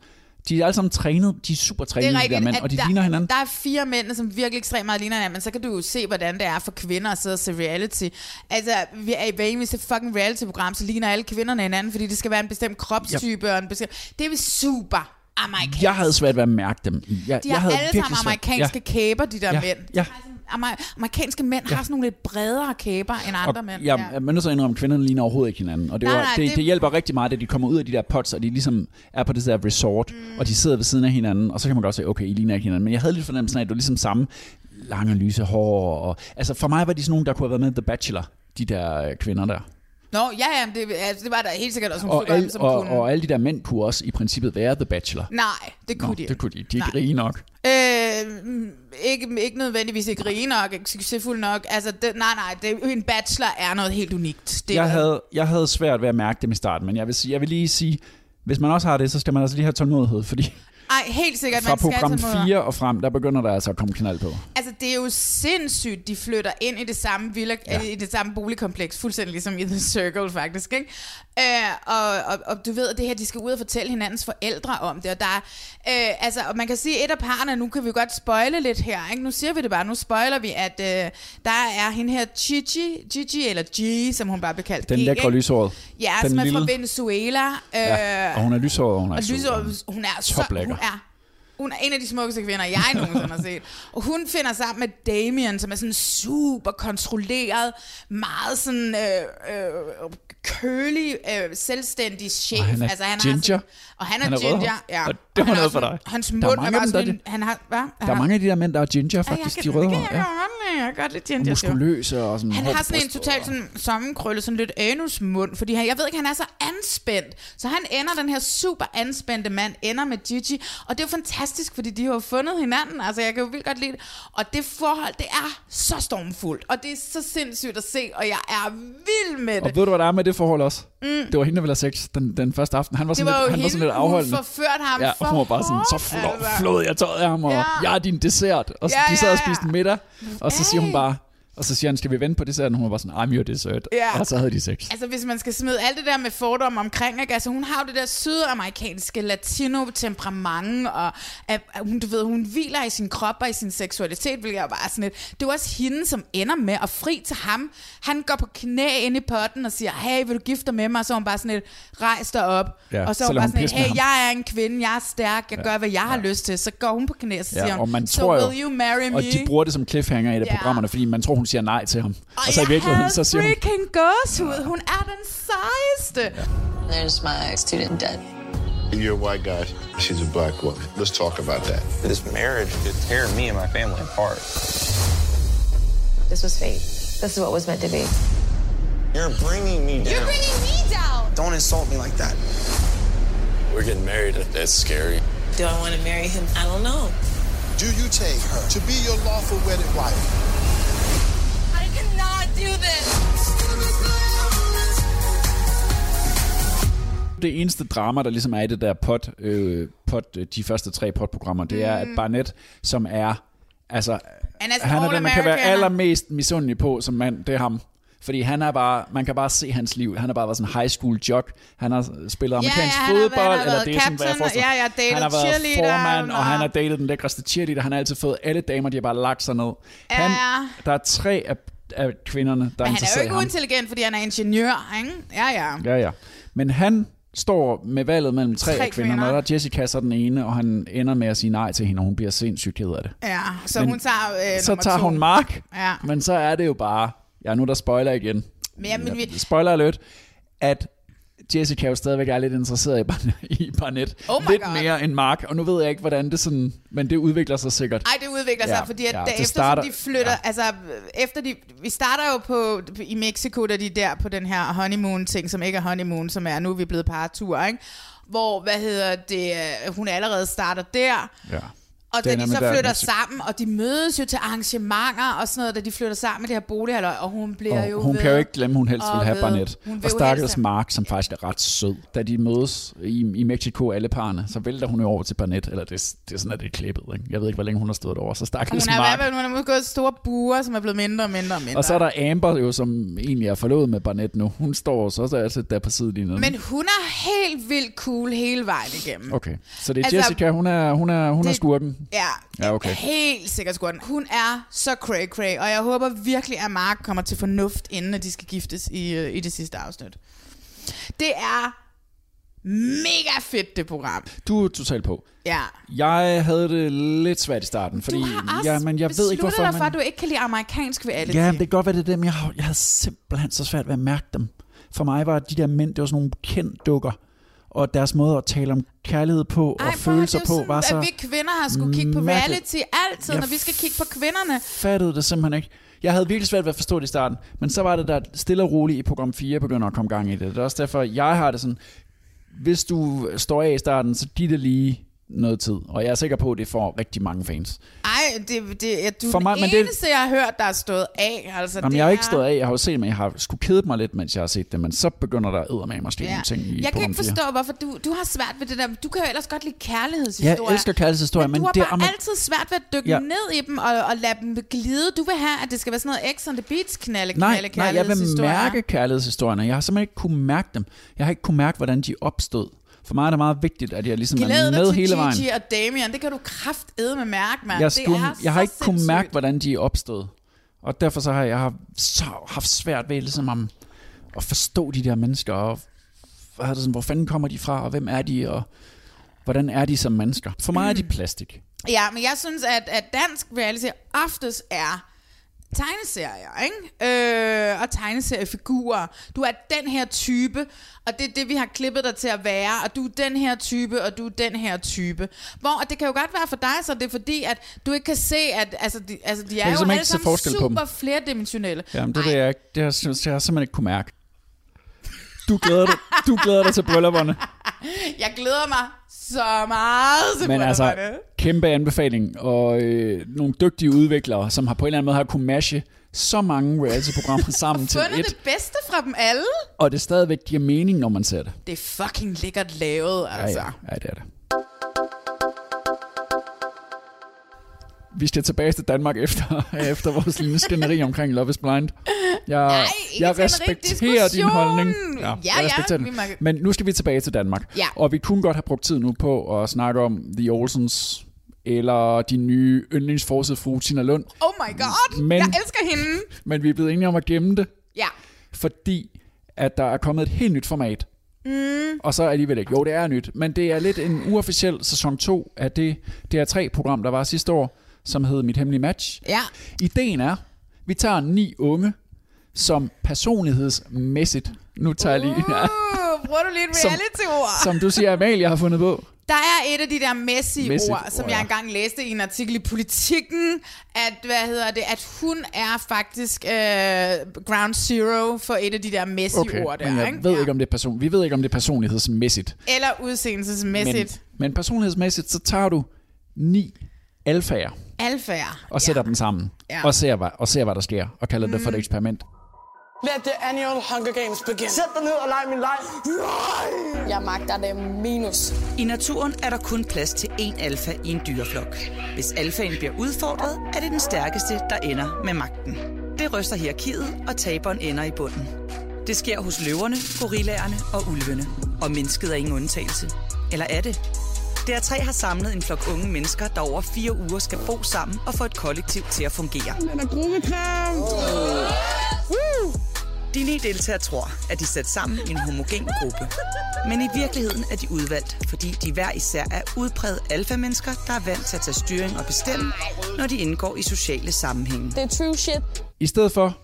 De er alle sammen trænet, de er super trænede, de der mænd, og de der, ligner hinanden. Der er fire mænd, som virkelig ekstremt meget ligner hinanden, men så kan du jo se, hvordan det er for kvinder at sidde og se reality. Altså, vi er hver eneste fucking reality-program, så ligner alle kvinderne hinanden, fordi det skal være en bestemt kropstype. Yep. Og en bestemt... Det er super amerikansk. Jeg havde svært ved at mærke dem. Jeg, de jeg har havde alle sammen amerikanske ja. kæber, de der ja. mænd. Ja. Amer- amerikanske mænd ja. har sådan nogle lidt bredere kæber end andre og, mænd. Ja, ja. men nu så indrømme, at kvinderne ligner overhovedet ikke hinanden. Og det, Nej, var, nej, det, det- det, hjælper rigtig meget, at de kommer ud af de der pots, og de ligesom er på det der resort, mm. og de sidder ved siden af hinanden, og så kan man godt sige, okay, I ligner ikke hinanden. Men jeg havde lidt fornemmelsen af, at det var ligesom samme lange, lyse hår. Og, altså for mig var de sådan nogen, der kunne have været med The Bachelor, de der øh, kvinder der. Nå, ja, ja, det, altså, det var der helt sikkert også nogle Og, stykker al, som og, kunne... og alle de der mænd kunne også i princippet være The Bachelor. Nej, det kunne Nå, de det kunne de. De er ikke rige nok. Øh, ikke, ikke nødvendigvis ikke rige nok, ikke succesfuld nok. Altså, det, nej, nej, det, en bachelor er noget helt unikt. Det, Jeg havde, jeg havde svært ved at mærke dem i starten, men jeg vil, sige, jeg vil lige sige, hvis man også har det, så skal man altså lige have tålmodighed, fordi Ej, helt sikkert, fra man skal program mod- 4 og frem, der begynder der altså at komme knald på. Altså, det er jo sindssygt, de flytter ind i det samme, villa, ja. i det samme boligkompleks, fuldstændig ligesom i The Circle, faktisk. Ikke? Øh, og, og, og, du ved, at det her, de skal ud og fortælle hinandens forældre om det, og der er, øh, altså, og man kan sige, et af parerne, nu kan vi godt spoile lidt her, ikke? nu siger vi det bare, nu spoiler vi, at øh, der er hende her Gigi, Gigi, eller G, som hun bare bliver kaldt. Den lækre lyshåret. Ja, Den som er fra. Venezuela. Øh, Ja, og hun er lyshåret, hun er og lyshåret, hun er så, hun Ja. hun er en af de smukkeste kvinder, jeg nogensinde har set. Og hun finder sammen med Damien, som er sådan super kontrolleret, meget sådan øh, øh, kølig, øh, selvstændig chef. Og han er altså, han ginger. Har sådan, og han er, Han er ginger, rødhåret. ja. Og det var han har noget for sådan- dig. Hans Der er mund mange af bare dem, der er sådan, han har, hvad? Der er mange af de der mænd, der er ginger, Ja, jeg faktisk, kan- de jeg Ja. godt lide. Jeg kan godt lide Og ginger. jo. muskuløse og sådan Han har sådan en totalt sådan sammenkrøllet, sådan lidt anusmund, fordi han, jeg ved ikke, han er så anspændt. Så han ender, den her super anspændte mand, ender med Gigi, og det er jo fantastisk, fordi de har fundet hinanden. Altså, jeg kan jo vildt godt lide det. Og det forhold, det er så stormfuldt, og det er så sindssygt at se, og jeg er vild med det. Og ved du, hvad der er med det forhold også? Mm. Det var hende, der ville have sex den, den første aften. Han var Det sådan, var lidt, han var hende, sådan lidt hun afholdende. forførte ham ja, og hun var bare sådan, så flå, altså. flåede jeg tøjet af ham, og Ja. jeg er din dessert. Og så, Ja, de sad og spiste middag, og så siger hun bare, og så siger han, skal vi vente på desserten? Hun var bare sådan, I'm your dessert. Ja. Og så havde de sex. Altså, hvis man skal smide alt det der med fordomme omkring, ikke? Altså, hun har jo det der sydamerikanske latino-temperament, og at, at hun, du ved, hun hviler i sin krop og i sin seksualitet, hvilket er jo bare sådan lidt. Det er også hende, som ender med at fri til ham. Han går på knæ inde i potten og siger, hey, vil du gifte dig med mig? Og så er hun bare sådan lidt, rejs dig op. Ja, og så er så hun lader bare hun sådan lidt, hey, jeg er en kvinde, jeg er stærk, jeg Ja. gør, hvad jeg har lyst til. Så går hun på knæ, og så siger Ja, og hun, man so tror jo, will you marry me? og de bruger det som cliffhanger i et af Ja. programmerne, fordi man tror, hun siger nej til ham. Og Og så i jeg virkeligheden, havde så siger hun, freaking gåsehud. Hun er den sejeste. There's my student debt. You're a white guy. She's a black woman. Let's talk about that. This marriage is tearing me and my family apart. This was fate. This is what was meant to be. You're bringing me down. You're bringing me down. Don't insult me like that. We're getting married. That's scary. Do I want to marry him? I don't know. Do you take her to be your lawful wedded wife? Cannot do this. det eneste drama, der ligesom er i det der pot, øh, pot de første tre potprogrammer, det er, at Barnett, som er, altså, Han er den, man kan være allermest misundelig på som mand, det er ham. Fordi han er bare, man kan bare se hans liv. Han har bare været sådan en high school jock. Han har spillet amerikansk han har fodbold, været- eller det er sådan, hvad jeg forestiller. ja, jeg han har været formand, og og- han har datet den lækreste cheerleader. Han har altid fået alle damer, de har bare lagt sig ned. Han, Ja. der er tre af, af kvinderne, der Men han er jo ikke ham. uintelligent, fordi han er ingeniør, ikke? Ja, ja. Ja, ja. Men han står med valget mellem tre, Tre af kvinderne, kvinder. og der er Jessica så den ene, og han ender med at sige nej til hende, og hun bliver sindssygt ked af det. Ja, så Men hun tager øh, så tager to. hun Mark, Ja. men så er det jo bare, ja nu er der spoiler igen. Men, ja, men vi, Spoiler alert, at Jessica jo stadigvæk er lidt interesseret i, Barnett, i Barnett. Oh lidt God. mere end Mark, og nu ved jeg ikke, hvordan det sådan, men det udvikler sig sikkert. Ej, det udvikler sig, Ja, fordi at ja, efter starter- de flytter, ja. altså efter de, vi starter jo på, i Mexico, da de er der på den her honeymoon-ting, som ikke er honeymoon, som er, nu er vi blevet par tur, ikke? Hvor, hvad hedder det, hun allerede starter der, Ja. Og da er de så der- flytter musik. sammen, og de mødes jo til arrangementer og sådan noget, da de flytter sammen med det her bolighalvøj, og hun bliver jo Og hun ved, kan jo ikke glemme, hun helst vil have. Barnett. Hun Og jo stakkels Mark, som faktisk er ret sød. Da de mødes i, i Mexico, alle parerne, så vælter hun jo over til Barnett. Eller det, det er sådan, at det er klippet. Ikke? Jeg ved ikke, hvor længe hun har stået over. Så stakkels Hun er, Mark. fald- hun har gået store buer, som er blevet mindre og mindre og mindre. Og så er der Amber jo, som egentlig er forlovet med Barnett nu. Hun står så også altså der på sidelinjen. Men hun er helt vildt cool hele vejen igennem. Okay, så det er Altså, Jessica, hun er, hun er, hun er det- skurken. Ja, Ja, okay. helt sikkert skurken. Hun er så cray-cray, og jeg håber virkelig, at Mark kommer til fornuft, inden at de skal giftes i, øh, i det sidste afsnit. Det er mega fedt, det program. Du er totalt på. Ja. Jeg havde det lidt svært i starten, fordi Du har også ja, men jeg ved ikke, hvorfor. dig for, men- at du ikke kan lide amerikansk reality. Ja, det kan godt være, det er dem. Jeg, har- jeg havde simpelthen så svært ved at mærke dem. For mig var de der mænd, det var sådan nogle kendt dukker. Og deres måde at tale om kærlighed på Ej, og følelser er på, var så at vi kvinder har skulle kigge på mærkeligt. reality altid, Jeg når vi skal kigge på kvinderne. fattede det simpelthen ikke. Jeg havde virkelig svært ved at forstå det i starten, men så var det der stille og roligt i program 4 begynder at komme gang i det. Det er også derfor, jeg har det sådan, hvis du står af i starten, så giv det lige noget tid. Og jeg er sikker på, at det får rigtig mange fans. Ej, det, det er du For mig- den men det- eneste, jeg har hørt, der er stået af. Altså, Jamen, det jeg har ikke er... stået af, jeg har jo set, men jeg har sgu kedet mig lidt, mens jeg har set det, men så begynder der eddermame at ske Ja. nogle ting i Jeg kan ikke 4. forstå, hvorfor du, du har svært ved det der. Du kan jo ellers godt lide kærlighedshistorier. Jeg elsker kærlighedshistorier, men, men du har det bare amer- altid svært ved at dykke Ja. ned i dem og, og lade dem glide. Du vil have, at det skal være sådan noget X on the Beach knalde, Nej, knalde nej, jeg vil mærke kærlighedshistorierne. Jeg har simpelthen ikke kunne mærke dem. Jeg har ikke kunne mærke, hvordan de opstod. For mig er det meget vigtigt, at jeg ligesom Glæd er med til hele vejen. Gigi og Damien. Det kan du kraftedeme med mærke, mand. Jeg, det skulle, er jeg har ikke kunnet mærke, hvordan de er opstået. Og derfor så har jeg har så haft svært ved ligesom at, at forstå de der mennesker. Og hvad det sådan, hvor fanden kommer de fra, og hvem er de, og hvordan er de som mennesker. For mig er de plastik. Ja, men jeg synes, at, at dansk reality oftest er tegneserier, ikke? Øh, og tegneseriefigurer. Du er den her type, og det er det, vi har klippet dig til at være, og du er den her type, og du er den her type. Hvor, og det kan jo godt være for dig, så det er fordi, at du ikke kan se, at altså, de, altså, de er kan jo alle sammen super flerdimensionelle. Jamen, det, er det, jeg, ikke- det har, jeg har simpelthen ikke kunne mærke. Du glæder dig, du glæder dig til bryllupperne. Jeg glæder mig så meget til Men altså, kæmpe anbefaling, og øh, nogle dygtige udviklere, som har på en eller anden måde har kunne mashe så mange reality-programmer sammen til et, det bedste fra dem alle. og det stadigvæk giver mening, når man ser det. Det er fucking lækkert lavet, altså. Ja, ja, ja, det er det. Vi skal tilbage til Danmark efter, efter vores lille skænderi omkring Love is Blind. Jeg, Nej, jeg respekterer din holdning. Ja, jeg ja, respekterer den. vi må- Men nu skal vi tilbage til Danmark. Ja. Og vi kunne godt have brugt tid nu på at snakke om The Olsens, eller din nye yndlingsforsædfru Tina Lund. Oh my god, Men- jeg elsker hende. Men vi er blevet enige om at gemme det, Ja. fordi at der er kommet et helt nyt format. Mm. Og så alligevel ikke. Jo, det er nyt, men det er lidt en uofficiel sæson 2 af det DR3-program, der var sidste år, som hed Mit Hemmelige Match. Ja. Ideen er, vi tager ni unge, som personlighedsmæssigt, nu tager jeg lige, ja, Uh, bruger du lige et Som- reality-ord? som du siger, Amalie har fundet på. Der er et af de der messy Messy ord, som jeg ja. engang læste i en artikel i Politikken, at, hvad hedder det, at hun er faktisk øh, ground zero for et af de der messy Okay, ord der, men jeg ikke? ved ikke, om det er person, vi ved ikke, om det er personlighedsmæssigt. Eller Men, udseendelsesmæssigt. men personlighedsmæssigt, så tager du ni alfager Alfager. og sætter dem sammen, Ja. og, ser, hvad, og ser, hvad der sker, og kalder det for et eksperiment. Let the annual Hunger Games begin. Sæt dig ned og leg min leg. Jeg magter det minus. I naturen er der kun plads til én alfa i en dyreflok. Hvis alfaen bliver udfordret, er det den stærkeste, der ender med magten. Det ryster hierarkiet, og taberen ender i bunden. Det sker hos løverne, gorillaerne og ulvene. Og mennesket er ingen undtagelse. Eller er det? DR3 har samlet en flok unge mennesker, der over fire uger skal bo sammen og få et kollektiv til at fungere. Den er gruppekram. De ni deltagere tror, at de er sat sammen i en homogen gruppe. Men i virkeligheden er de udvalgt, fordi de hver især er udpræget alfamennesker, der er vant til at tage styring og bestemme, når de indgår i sociale sammenhænge. Det er true shit. I stedet for,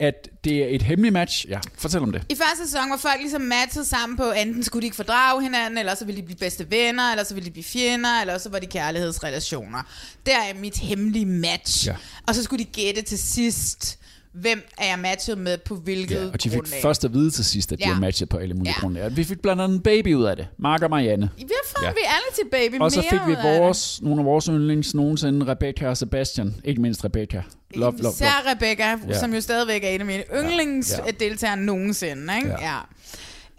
at det er et hemmeligt match, ja, fortæl om det. I første sæson var folk ligesom matchet sammen på, enten skulle de ikke fordrage hinanden, eller så ville de blive bedste venner, eller så ville de blive fjender, eller så var de kærlighedsrelationer. Der er mit hemmelige match. Ja. Og så skulle de gætte til sidst, hvem er jeg matchet med på hvilket Ja, og de fik grundlag. først at vide til sidst, at de Ja. var matchet på alle mulige Ja. grunde. Vi fik blandt andet en baby ud af det. Mark og Marianne. Hvorfor Ja. ja. vi alle til baby Og så fik vi vores, nogle af vores yndlings nogensinde, Rebecca og Sebastian. Ikke mindst Rebecca. Love, love, love. Især Rebecca, Ja. ja. som jo stadigvæk er en af mine yndlingsdeltagere nogensinde. Ikke? Ja. Ja.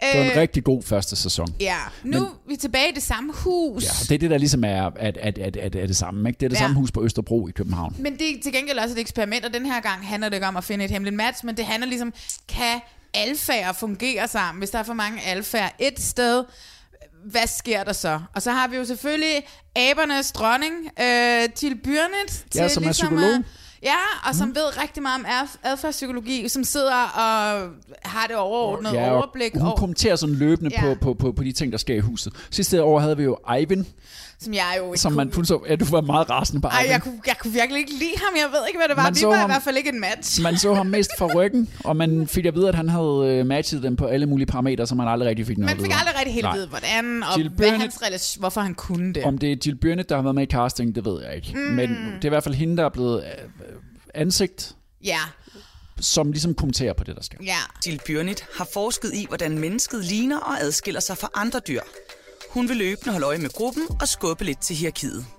Det var en Øh, rigtig god første sæson. Ja, nu Men- er vi tilbage i det samme hus. Ja, det er det, der ligesom er, at, at, at, at, at det samme. Ikke? Det er det Ja. samme hus på Østerbro i København. Men det er til gengæld også et eksperiment, og den her gang handler det ikke om at finde et hemmeligt match, men det handler ligesom, kan alfager fungere sammen? Hvis der er for mange alfager et sted, hvad sker der så? Og så har vi jo selvfølgelig abernes dronning, øh, Jill Byrnet. Ja, som er psykolog. At, ja, og som mm. ved rigtig meget om adf- adfærdspsykologi, som sidder og har det overordnede Ja, og overblik hun over, kommenterer sådan løbende Ja. på, på, på, på de ting, der sker i huset. Sidste år havde vi jo Ivan, som jeg jo ikke som man kunne- så... Ja, du var meget rasende på Ej, Ivan. jeg kunne, jeg kunne virkelig ikke lide ham. Jeg ved ikke, hvad det var. Man Vi var ham- i hvert fald ikke en match. Man så ham mest fra ryggen, og man fik at vide, at han havde øh, matchet dem på alle mulige parametre, som man aldrig rigtig fik noget Man fik aldrig rigtig helt vide, hvordan, og Jill hvad Burnett- hans relation, hvorfor han kunne det. Om det er Jill Byrne, der har været med i casting, det ved jeg ikke. Mm. Men det er i hvert fald hende, der er blevet øh, ansigt, Ja, som ligesom kommenterer på det, der sker. ja. Jill Bjørnit har forsket i, hvordan mennesket ligner og adskiller sig fra andre dyr. Hun vil løbende holde øje med gruppen og skubbe lidt til hierarkiet.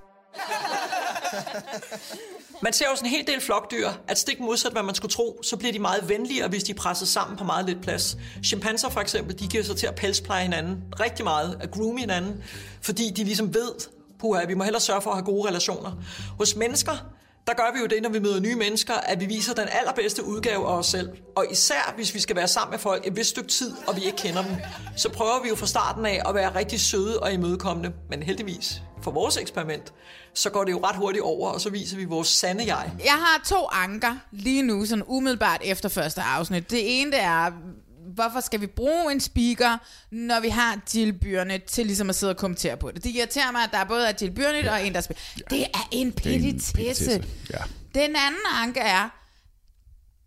Man ser jo sådan en hel del flokdyr, at stik modsat hvad man skulle tro, så bliver de meget venligere, hvis de er presset sammen på meget lidt plads. Chimpanser for eksempel, de giver sig til at pelspleje hinanden rigtig meget, at groome hinanden, fordi de ligesom ved, puha, vi må hellere sørge for at have gode relationer. Hos mennesker, der gør vi jo det, når vi møder nye mennesker, at vi viser den allerbedste udgave af os selv. Og især hvis vi skal være sammen med folk et vist stykke tid, og vi ikke kender dem, så prøver vi jo fra starten af at være rigtig søde og imødekommende. Men heldigvis, for vores eksperiment, så går det jo ret hurtigt over, og så viser vi vores sande jeg. Jeg har to anker lige nu, sådan umiddelbart efter første afsnit. Det ene det er, hvorfor skal vi bruge en speaker, når vi har Jill Byrne til ligesom at sidde og kommentere på det. Det irriterer mig, at der er både er Jill Byrne ja. og en, der spiller. Det er en petitesse, ja. Den anden anke er,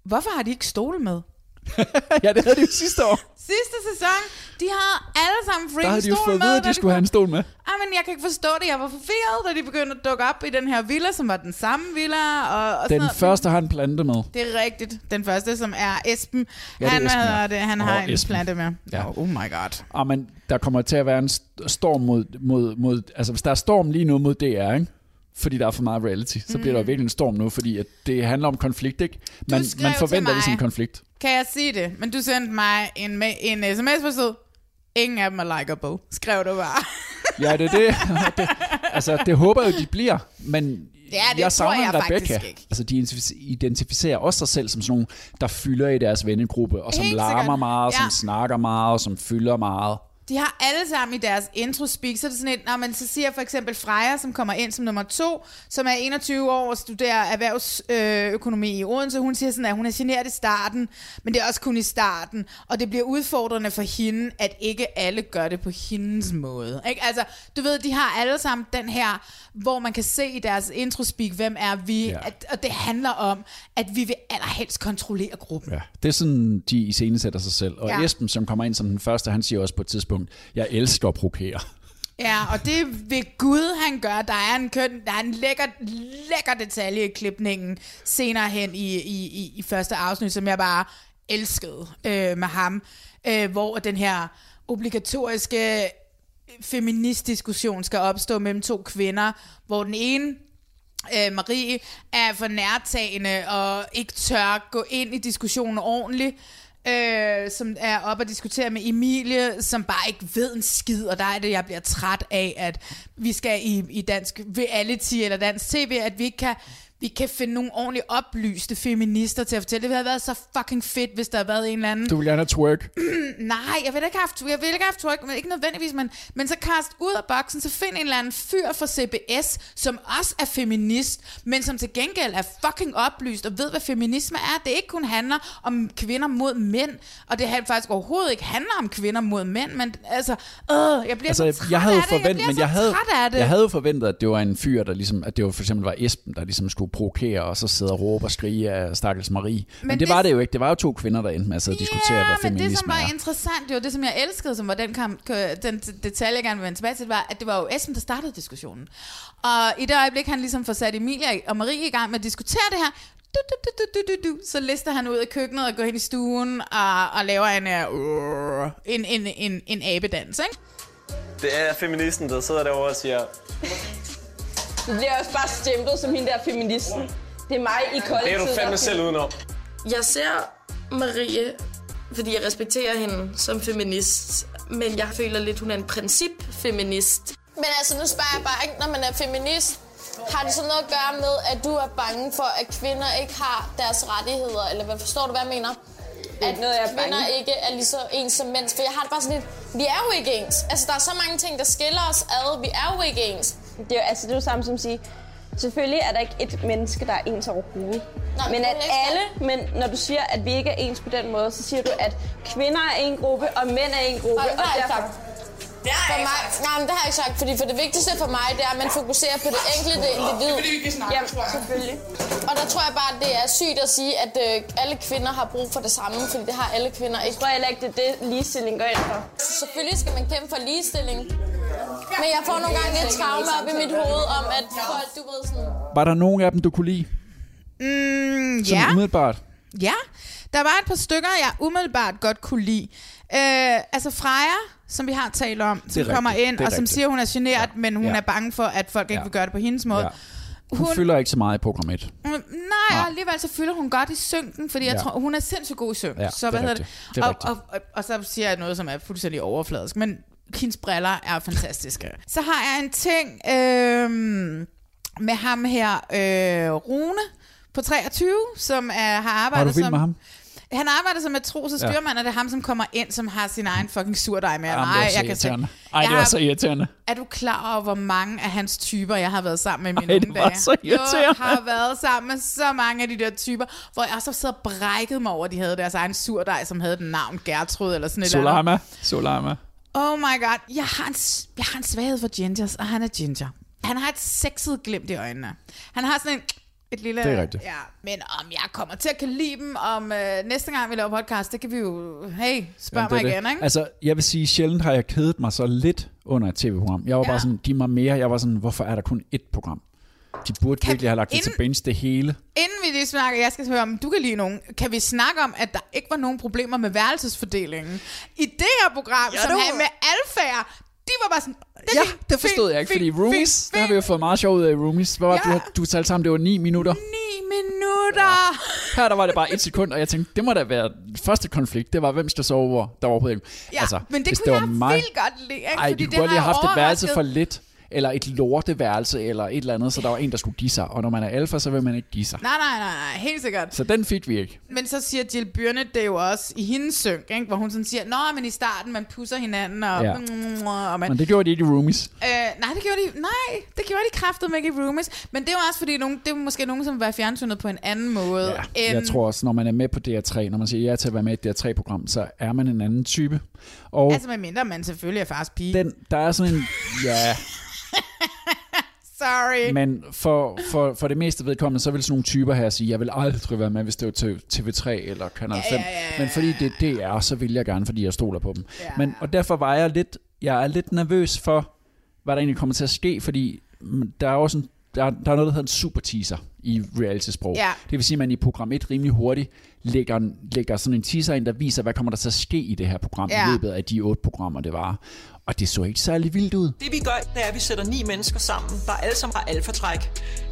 hvorfor har de ikke stole med? ja, det havde de jo sidste år. Sidste sæson, de havde alle sammen Der freaking havde de jo fået med. at de skulle have en stol med. Ah, men jeg kan ikke forstå det. Jeg var forvirret, da de begyndte at dukke op i den her villa, som var den samme villa. Og, og sådan Den noget. første har en plante med. Det er rigtigt. Den første, som er Esben. Ja, det er han, Esben, ja. det, han Åh, har en Esben. plante med. Ja. Oh, oh my god. Og men der kommer til at være en st- storm mod, mod, mod... Altså, hvis der er storm lige nu mod DR, ikke? fordi der er for meget reality, så bliver der jo virkelig en storm nu, fordi at det handler om konflikt, ikke? Man, man forventer ligesom en konflikt. Kan jeg sige det? Men du sendte mig en, en sms på stod. Ingen af dem er likeable. Skrev du bare. Ja, det er det. det. Altså, det håber jeg jo, de bliver, men Ja, det jeg savner jeg Rebecca. faktisk ikke. Altså, de identif- identificerer også sig selv som sådan nogle, der fylder i deres vennegruppe, og som Helt larmer sikkert. meget, Ja. som snakker meget, og som fylder meget. De har alle sammen i deres intro-speak, så er det sådan et, når man så siger for eksempel Freja, som kommer ind som nummer to, som er 21 år og studerer erhvervsøkonomi i Odense, hun siger sådan, at hun er generet i starten, men det er også kun i starten, og det bliver udfordrende for hende, at ikke alle gør det på hendes måde. Ikke? Altså, du ved, de har alle sammen den her, hvor man kan se i deres intro-speak, hvem er vi, Ja. at, og det handler om, at vi vil allerhelst kontrollere gruppen. Ja. Det er sådan, de iscenesætter sig selv. Og ja. Esben, som kommer ind som den første, han siger også på et tidspunkt, jeg elsker at provokere. Ja, og det vil Gud, han gør. Der er en, køn, der er en lækker, lækker detalje i klipningen senere hen i, i, i, i første afsnit, som jeg bare elskede øh, med ham. Øh, hvor den her obligatoriske feministdiskussion skal opstå mellem to kvinder, hvor den ene øh, Marie er for nærtagende og ikke tør gå ind i diskussionen ordentligt, øh, som er op og diskutere med Emilie, som bare ikke ved en skid, og der er det, jeg bliver træt af, at vi skal i, i dansk reality eller dansk tv, at vi ikke kan vi kan finde nogle ordentligt oplyste feminister til at fortælle. Det ville have været så fucking fedt, hvis der havde været en eller anden Du vil gerne have twerk. Nej, jeg vil ikke have haft, jeg vil ikke have twerk, men ikke nødvendigvis, men, men så kast ud af boksen, så find en eller anden fyr fra CBS, som også er feminist, men som til gengæld er fucking oplyst og ved, hvad feminisme er. Det ikke kun handler om kvinder mod mænd, og det han faktisk overhovedet ikke handler om kvinder mod mænd, men altså, øh, jeg bliver så Altså, træt jeg havde af det, jeg forventet, bliver men så jeg havde, jeg havde forventet, at det var en fyr, der ligesom, at det var for eksempel var Esben, der ligesom skulle provokere, og så sidde og råbe og skrige af Stakkels Marie. Men, men det, det- var det jo ikke. Det var jo to kvinder, der endte med at sidde og diskutere, hvad men det, som feminisme var er. interessant, det var det, som jeg elskede, som var den, kam, kø- den detalje, jeg gerne vil vende tilbage til, var, at det var jo Esben, der startede diskussionen. Og i det øjeblik, han ligesom får sat Emilia og Marie i gang med at diskutere det her, du, du, du, du, du, du, så lister han ud af køkkenet og går hen i stuen og, og laver en, uh, en, en, en, en abedans, ikke? Det er feministen, der sidder derovre og siger... Bliver også bare stemplet som hende der feministen. Det er mig i kollektivet. Det er du fandme selv udenom. Jeg ser Marie, fordi jeg respekterer hende som feminist, men jeg føler lidt, hun er en principfeminist. Men altså, nu spørger jeg bare ikke, når man er feminist, har det så noget at gøre med, at du er bange for, at kvinder ikke har deres rettigheder? Eller hvad forstår du, hvad jeg mener? At noget, jeg er kvinder bange. ikke er lige så ens som mænd. For jeg har det bare sådan lidt, vi er jo ikke ens. Altså, der er så mange ting, der skiller os ad. Vi er jo ikke ens. Det er, altså, det er jo samme som at sige, selvfølgelig er der ikke et menneske, der er ens overhovedet. Nej, men at alle, men når du siger, at vi ikke er ens på den måde, så siger du, at kvinder er en gruppe, og mænd er en gruppe. Nej, det har jeg ikke derfor- sagt. For mig, nej, men det har jeg ikke sagt, fordi for det vigtigste for mig, det er, at man fokuserer på det enkelte individ. fordi vi kan snakke, Jamen, tror jeg. selvfølgelig. Og der tror jeg bare, at det er sygt at sige, at øh, alle kvinder har brug for det samme, fordi det har alle kvinder ikke. Jeg tror heller ikke, det er det, ligestilling går ind for. Selvfølgelig skal man kæmpe for ligestilling. Men jeg får nogle gange lidt traume op i mit hoved om, at folk, du ved sådan... Var der nogen af dem, du kunne lide? Mm, Sådan ja. umiddelbart. Ja, der var et par stykker, jeg umiddelbart godt kunne lide. Øh, altså Freja, som vi har talt om, som rigtigt. kommer ind, Det og som rigtigt. siger, hun er generet, ja. men hun Ja. er bange for, at folk ikke Ja. vil gøre det på hendes måde. Ja. Hun, hun fylder ikke så meget i program 1. Mm, Nej, og alligevel så fylder hun godt i synken, fordi jeg Ja. tror, hun er sindssygt god i synk. Ja, så det hvad hedder rigtigt. Det er og, og, og, og, så siger jeg noget, som er fuldstændig overfladisk, men hendes briller er fantastiske. så har jeg en ting øh, med ham her, øh, Rune på 23, som er, har arbejdet Har du vild som... med ham? Han arbejder som matros og Ja. styrmand, og det er ham, som kommer ind, som har sin egen fucking surdej med. Jamen, så jeg kan se. Ej, det var har- så irriterende. Er du klar over, hvor mange af hans typer, jeg har været sammen med i mine Ej, det var dage? så irriterende. Jeg har været sammen med så mange af de der typer, hvor jeg også har siddet og brækket mig over, at de havde deres egen surdej, som havde den navn Gertrud eller sådan et eller andet. Solama. Solama. Oh my god. Jeg har, en, jeg har en svaghed for gingers, og han er ginger. Han har et sexet glimt i øjnene. Han har sådan en, et lille... Det er rigtigt. Ja, men om jeg kommer til at kan lide dem, om øh, næste gang vi laver podcast, det kan vi jo... Hey, spørg Jamen, det mig er igen, det. ikke? Altså, jeg vil sige, sjældent har jeg kedet mig så lidt under et tv-program. Jeg var Ja. bare sådan, giv mig mere. Jeg var sådan, hvorfor er der kun ét program? De burde kan, virkelig have lagt det til inden- bench, det hele. Inden vi lige snakker, jeg skal høre, om du kan lide nogen, kan vi snakke om, at der ikke var nogen problemer med værelsesfordelingen? I det her program, Ja, som det havde med alfager, de var bare sådan... Det Ja, fint, det forstod fint, jeg ikke, fint, fordi fint, Roomies, der har vi jo fået meget sjov ud af Roomies. Hvad var Ja. det, du, du talte sammen, det var 9 minutter. Ni minutter! Her der var det bare et sekund, og jeg tænkte, det må da være første konflikt. Det var, hvem skal sove hvor, der var på Ja, altså, men det kunne var jeg mig, vildt godt lide, ikke? Ej, Fordi du det kunne godt lige have haft et værelse for lidt, eller et lorteværelse, eller et eller andet, så der var en, der skulle give sig. Og når man er alfa, så vil man ikke give sig. Nej, nej, nej, nej, helt sikkert. Så den fik vi ikke. Men så siger Jill Byrne det jo også i hendes synk, ikke? hvor hun sådan siger, Nå, men i starten, man pusser hinanden, og, Ja. og man, Men det gjorde de ikke i Roomies. Øh, nej, det gjorde de, nej, det gjorde de kraftet ikke i Roomies. Men det var også fordi, nogen, det var måske nogen, som var fjernsynet på en anden måde. Ja, end, Jeg tror også, når man er med på DR3, når man siger ja til at være med i et DR3-program, så er man en anden type. Og Altså med mindre man selvfølgelig er fars pige. den, der er sådan en... Ja, Sorry. men for, for, for det meste vedkommende, så vil sådan nogle typer her sige, jeg vil aldrig være med, hvis det var til TV3 eller Kanal 5. Ja, ja, ja, ja. Men fordi det er DR, så vil jeg gerne, fordi jeg stoler på dem. Men, og derfor var jeg lidt, jeg er lidt nervøs for, hvad der egentlig kommer til at ske, fordi der er også en, der, der er noget, der hedder en super teaser i reality-sprog. Ja. Det vil sige, at man i program 1 rimelig hurtigt lægger, lægger sådan en teaser ind, der viser, hvad kommer der til at ske i det her program Ja. i løbet af de otte programmer, det var. Og det så ikke særlig vildt ud. Det vi gør, det er, at vi sætter ni mennesker sammen, der alle sammen har alfatræk.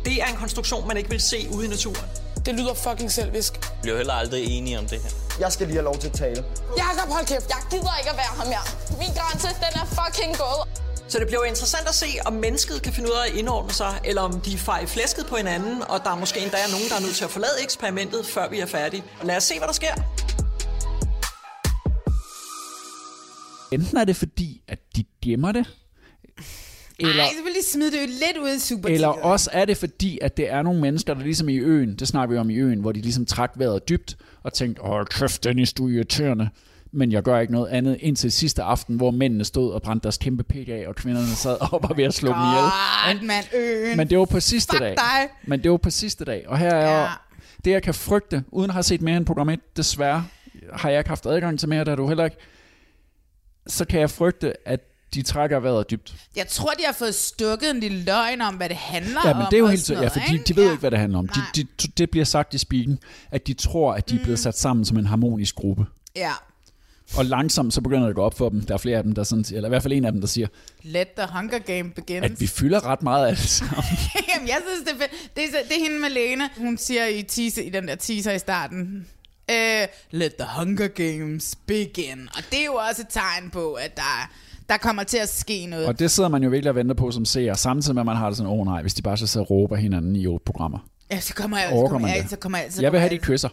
Det er en konstruktion, man ikke vil se ude i naturen. Det lyder fucking selvisk. Vi bliver heller aldrig enige om det her. Jeg skal lige have lov til at tale. Jakob, hold kæft. Jeg gider ikke at være ham her. Min grænse, den er fucking gået. Så det bliver interessant at se, om mennesket kan finde ud af at indordne sig, eller om de farer i flæsket på hinanden, og der er måske endda er nogen, der er nødt til at forlade eksperimentet, før vi er færdige. Lad os se, hvad der sker. Enten er det fordi, at de gemmer det, eller, Nej, så vil de smide det jo lidt ud i super eller også er det fordi, at det er nogle mennesker, der ligesom i øen, det snakker vi om i øen, hvor de ligesom trak vejret dybt og tænkte, åh kæft Dennis, du er irriterende. Men jeg gør ikke noget andet indtil sidste aften, hvor mændene stod og brændte deres kæmpe pæk af, og kvinderne sad og var ved at slå dem ihjel. Mand, øen. Men det var på sidste Fuck dag. dig. Men det var på sidste dag. Og her er Ja. det, jeg kan frygte, uden at have set mere end program 1, desværre har jeg ikke haft adgang til mere, der er du heller ikke, så kan jeg frygte, at de trækker vejret dybt. Jeg tror, de har fået stukket en lille løgn om, hvad det handler Ja, men om. det er jo helt ja, for de, de ved jo ikke, hvad det handler om. De, de, det bliver sagt i speaken, at de tror, at de er blevet Mm. sat sammen som en harmonisk gruppe. Ja. Og langsomt så begynder det at gå op for dem. Der er flere af dem, der sådan, eller i hvert fald en af dem, der siger, Let the Hunger Game begin. at vi fylder ret meget af det sammen. Jamen, jeg synes, det er, fedt. det, er, det er hende med Lene. Hun siger i, teaser, i den der teaser i starten, uh, let the Hunger Games begin. Og det er jo også et tegn på, at der, der kommer til at ske noget. Og det sidder man jo virkelig og venter på som seer, samtidig med, at man har det sådan, åh oh, nej, hvis de bare så sidder og råber hinanden i otte programmer. Ja, så kommer jeg, så kommer jeg, så kommer jeg, så Jeg vil have, de kysser.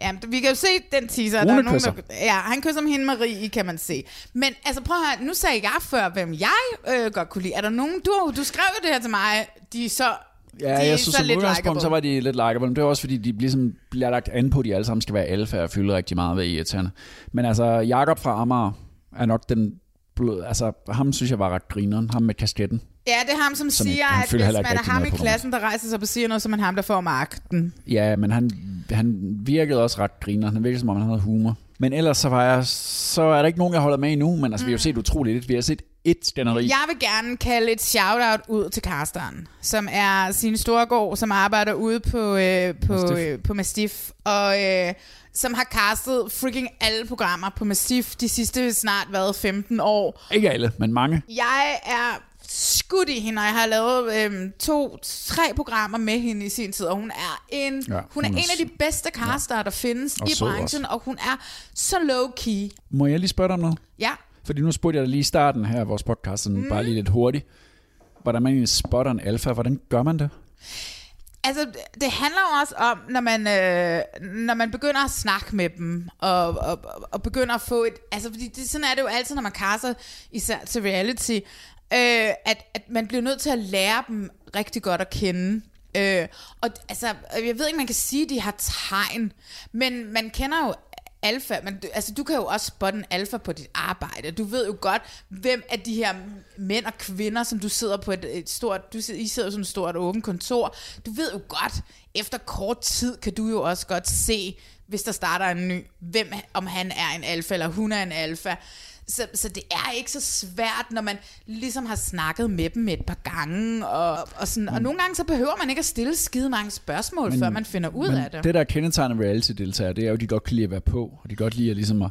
Ja, vi kan jo se den teaser. Rune der er nogen, kysser. der, ja, han kysser med hende Marie, kan man se. Men altså prøv at høre, nu sagde jeg før, hvem jeg øh, godt kunne lide. Er der nogen, du, du skrev jo det her til mig, de så, Ja, de jeg synes så som udgangspunkt, så var de lidt likeable. Men det er også fordi, de ligesom bliver lagt an på, at de alle sammen skal være alfa og fylde rigtig meget ved irriterende. Men altså, Jakob fra Amager er nok den blød, altså ham synes jeg var ret grineren, ham med kasketten. Ja, det er ham, som, Som siger, at hvis man er ham i på klassen, der rejser sig og siger noget, så man ham, der får magten. Ja, men han, han virkede også ret griner. Han virkede som om, han havde humor. Men ellers så, var jeg, så er der ikke nogen, jeg holder med endnu, men altså, mm. vi har jo set utroligt lidt. Vi har set et skænderi. Jeg vil gerne kalde et shout-out ud til Karsten, som er sin Storgård, som arbejder ude på, øh, på, Mastiff. øh, på Mastiff, og øh, som har castet freaking alle programmer på Mastiff de sidste snart været 15 år. Ikke alle, men mange. Jeg er skudt i hende, og jeg har lavet øhm, to, tre programmer med hende i sin tid, og hun er en, Ja, hun hun er er en af de bedste caster, ja. der findes Og i branchen, og hun er så low-key. Må jeg lige spørge dig om noget? Ja. Fordi nu spurgte jeg dig lige i starten her af vores podcast, sådan mm. bare lige lidt hurtigt. Hvordan man egentlig spotter en alfa, hvordan gør man det? Altså, det handler jo også om, når man, øh, når man begynder at snakke med dem, og, og, og begynder at få et... Altså, fordi det, sådan er det jo altid, når man kaster, især til reality, øh, at, at man bliver nødt til at lære dem rigtig godt at kende. Øh, og altså, øh, jeg ved ikke, man kan sige, at de har tegn, men man kender jo alfa, men du, altså, du kan jo også spotte en alfa på dit arbejde. Du ved jo godt, hvem af de her mænd og kvinder, som du sidder på et, et stort, du sidder, I sidder jo sådan et stort åbent kontor, du ved jo godt, efter kort tid kan du jo også godt se, hvis der starter en ny, hvem, om han er en alfa, eller hun er en alfa. Så, så det er ikke så svært, når man ligesom har snakket med dem et par gange, og, og, sådan, og nogle gange så behøver man ikke at stille skide mange spørgsmål, men, før man finder ud men af det. det der kendetegner reality-deltagere, det er jo, at de godt kan lide at være på, og de godt lide at, ligesom at,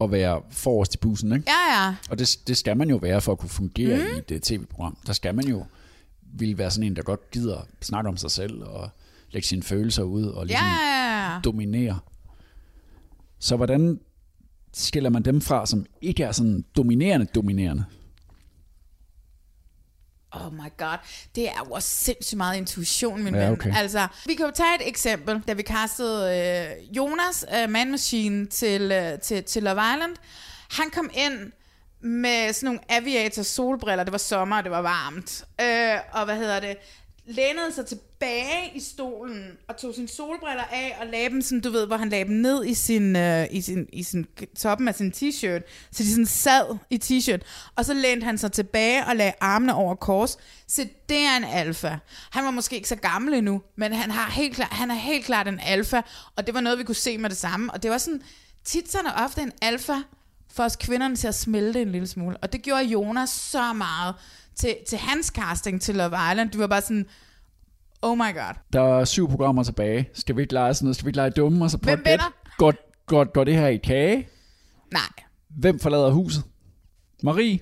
at være forrest i bussen, ikke? Ja, ja. Og det, det skal man jo være for at kunne fungere Mhm. mm. i det tv-program. Der skal man jo ville være sådan en, der godt gider snakke om sig selv og lægge sine følelser ud og ligesom Ja. dominere. Så hvordan skiller man dem fra, som ikke er sådan dominerende dominerende? Oh my god, det er jo også sindssygt meget intuition, min Ja, ven. okay. Altså, vi kan jo tage et eksempel, da vi kastede øh, Jonas, øh, Man Machine, til, øh, til, til Love Island. Han kom ind med sådan nogle aviator solbriller, det var sommer, og det var varmt. Øh, og hvad hedder det? Lænede sig tilbage i stolen og tog sine solbriller af og lagde dem sådan, du ved, hvor han lagde dem ned i sin, øh, i sin, i sin toppen af sin t-shirt, så de sådan sad i t-shirt. Og så lænede han sig tilbage og lagde armene over kors. Så det er en alfa. Han var måske ikke så gammel endnu, men han, har helt klart, han er helt klart en alfa, og det var noget, vi kunne se med det samme. Og det var sådan, tit så er ofte en alfa for os kvinderne til at smelte en lille smule. Og det gjorde Jonas så meget til, til hans casting til Love Island. Det var bare sådan, oh my god. Der er syv programmer tilbage. Skal vi ikke lege sådan noget? Skal vi ikke lege dumme? Og så Hvem vinder? Går, går, går det her i kage? Nej. Hvem forlader huset? Marie,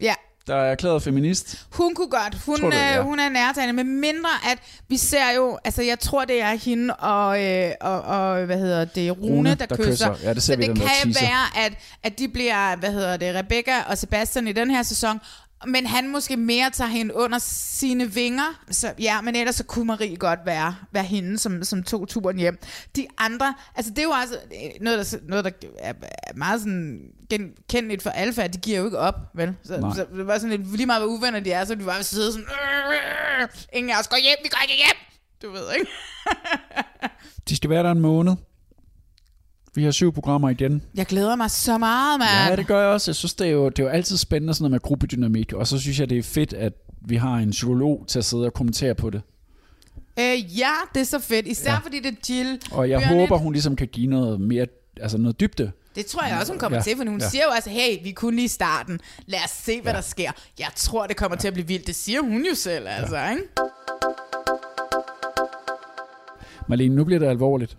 Ja, der er erklæret feminist. hun kunne godt. Hun, Tror du, øh, ja. hun er nærtagende, med mindre at vi ser jo, altså jeg tror det er hende og, øh, og, og hvad hedder det, Rune, Rune, der, der kysser. kysser. Ja, det ser Så vi det kan teaser. være, at, at de bliver, hvad hedder det, Rebecca og Sebastian i den her sæson, men han måske mere tager hende under sine vinger. Så, ja, men ellers så kunne Marie godt være, være hende, som, som tog turen hjem. De andre, altså det er jo også øh, noget, der, noget, der er er meget sådan genkendeligt for alfa, de giver jo ikke op, vel? Så, Nej. så det var sådan lidt, lige meget hvor uvenner de er, så de bare sidde sådan, "Øh, ingen af os går hjem, vi går ikke hjem. Du ved, ikke? De skal være der en måned. Vi har syv programmer igen. Jeg glæder mig så meget, mand. Ja, det gør jeg også. Jeg synes, det er jo, det er jo altid spændende sådan noget med gruppedynamik. Og så synes jeg, det er fedt, at vi har en psykolog til at sidde og kommentere på det. Øh, ja, det er så fedt. Især Ja. ja. fordi det er Jill. Og jeg Bjørn håber, hun ligesom kan give noget mere, altså noget dybde Det tror jeg også, hun kommer Ja, ja. til, for hun ja. ja. siger jo altså, hey, vi er kun lige i starten. Lad os se, hvad Ja. ja. der sker. Jeg tror, det kommer til at blive vildt. Det siger hun jo selv, altså, ja. ikke? Malene, nu bliver det alvorligt.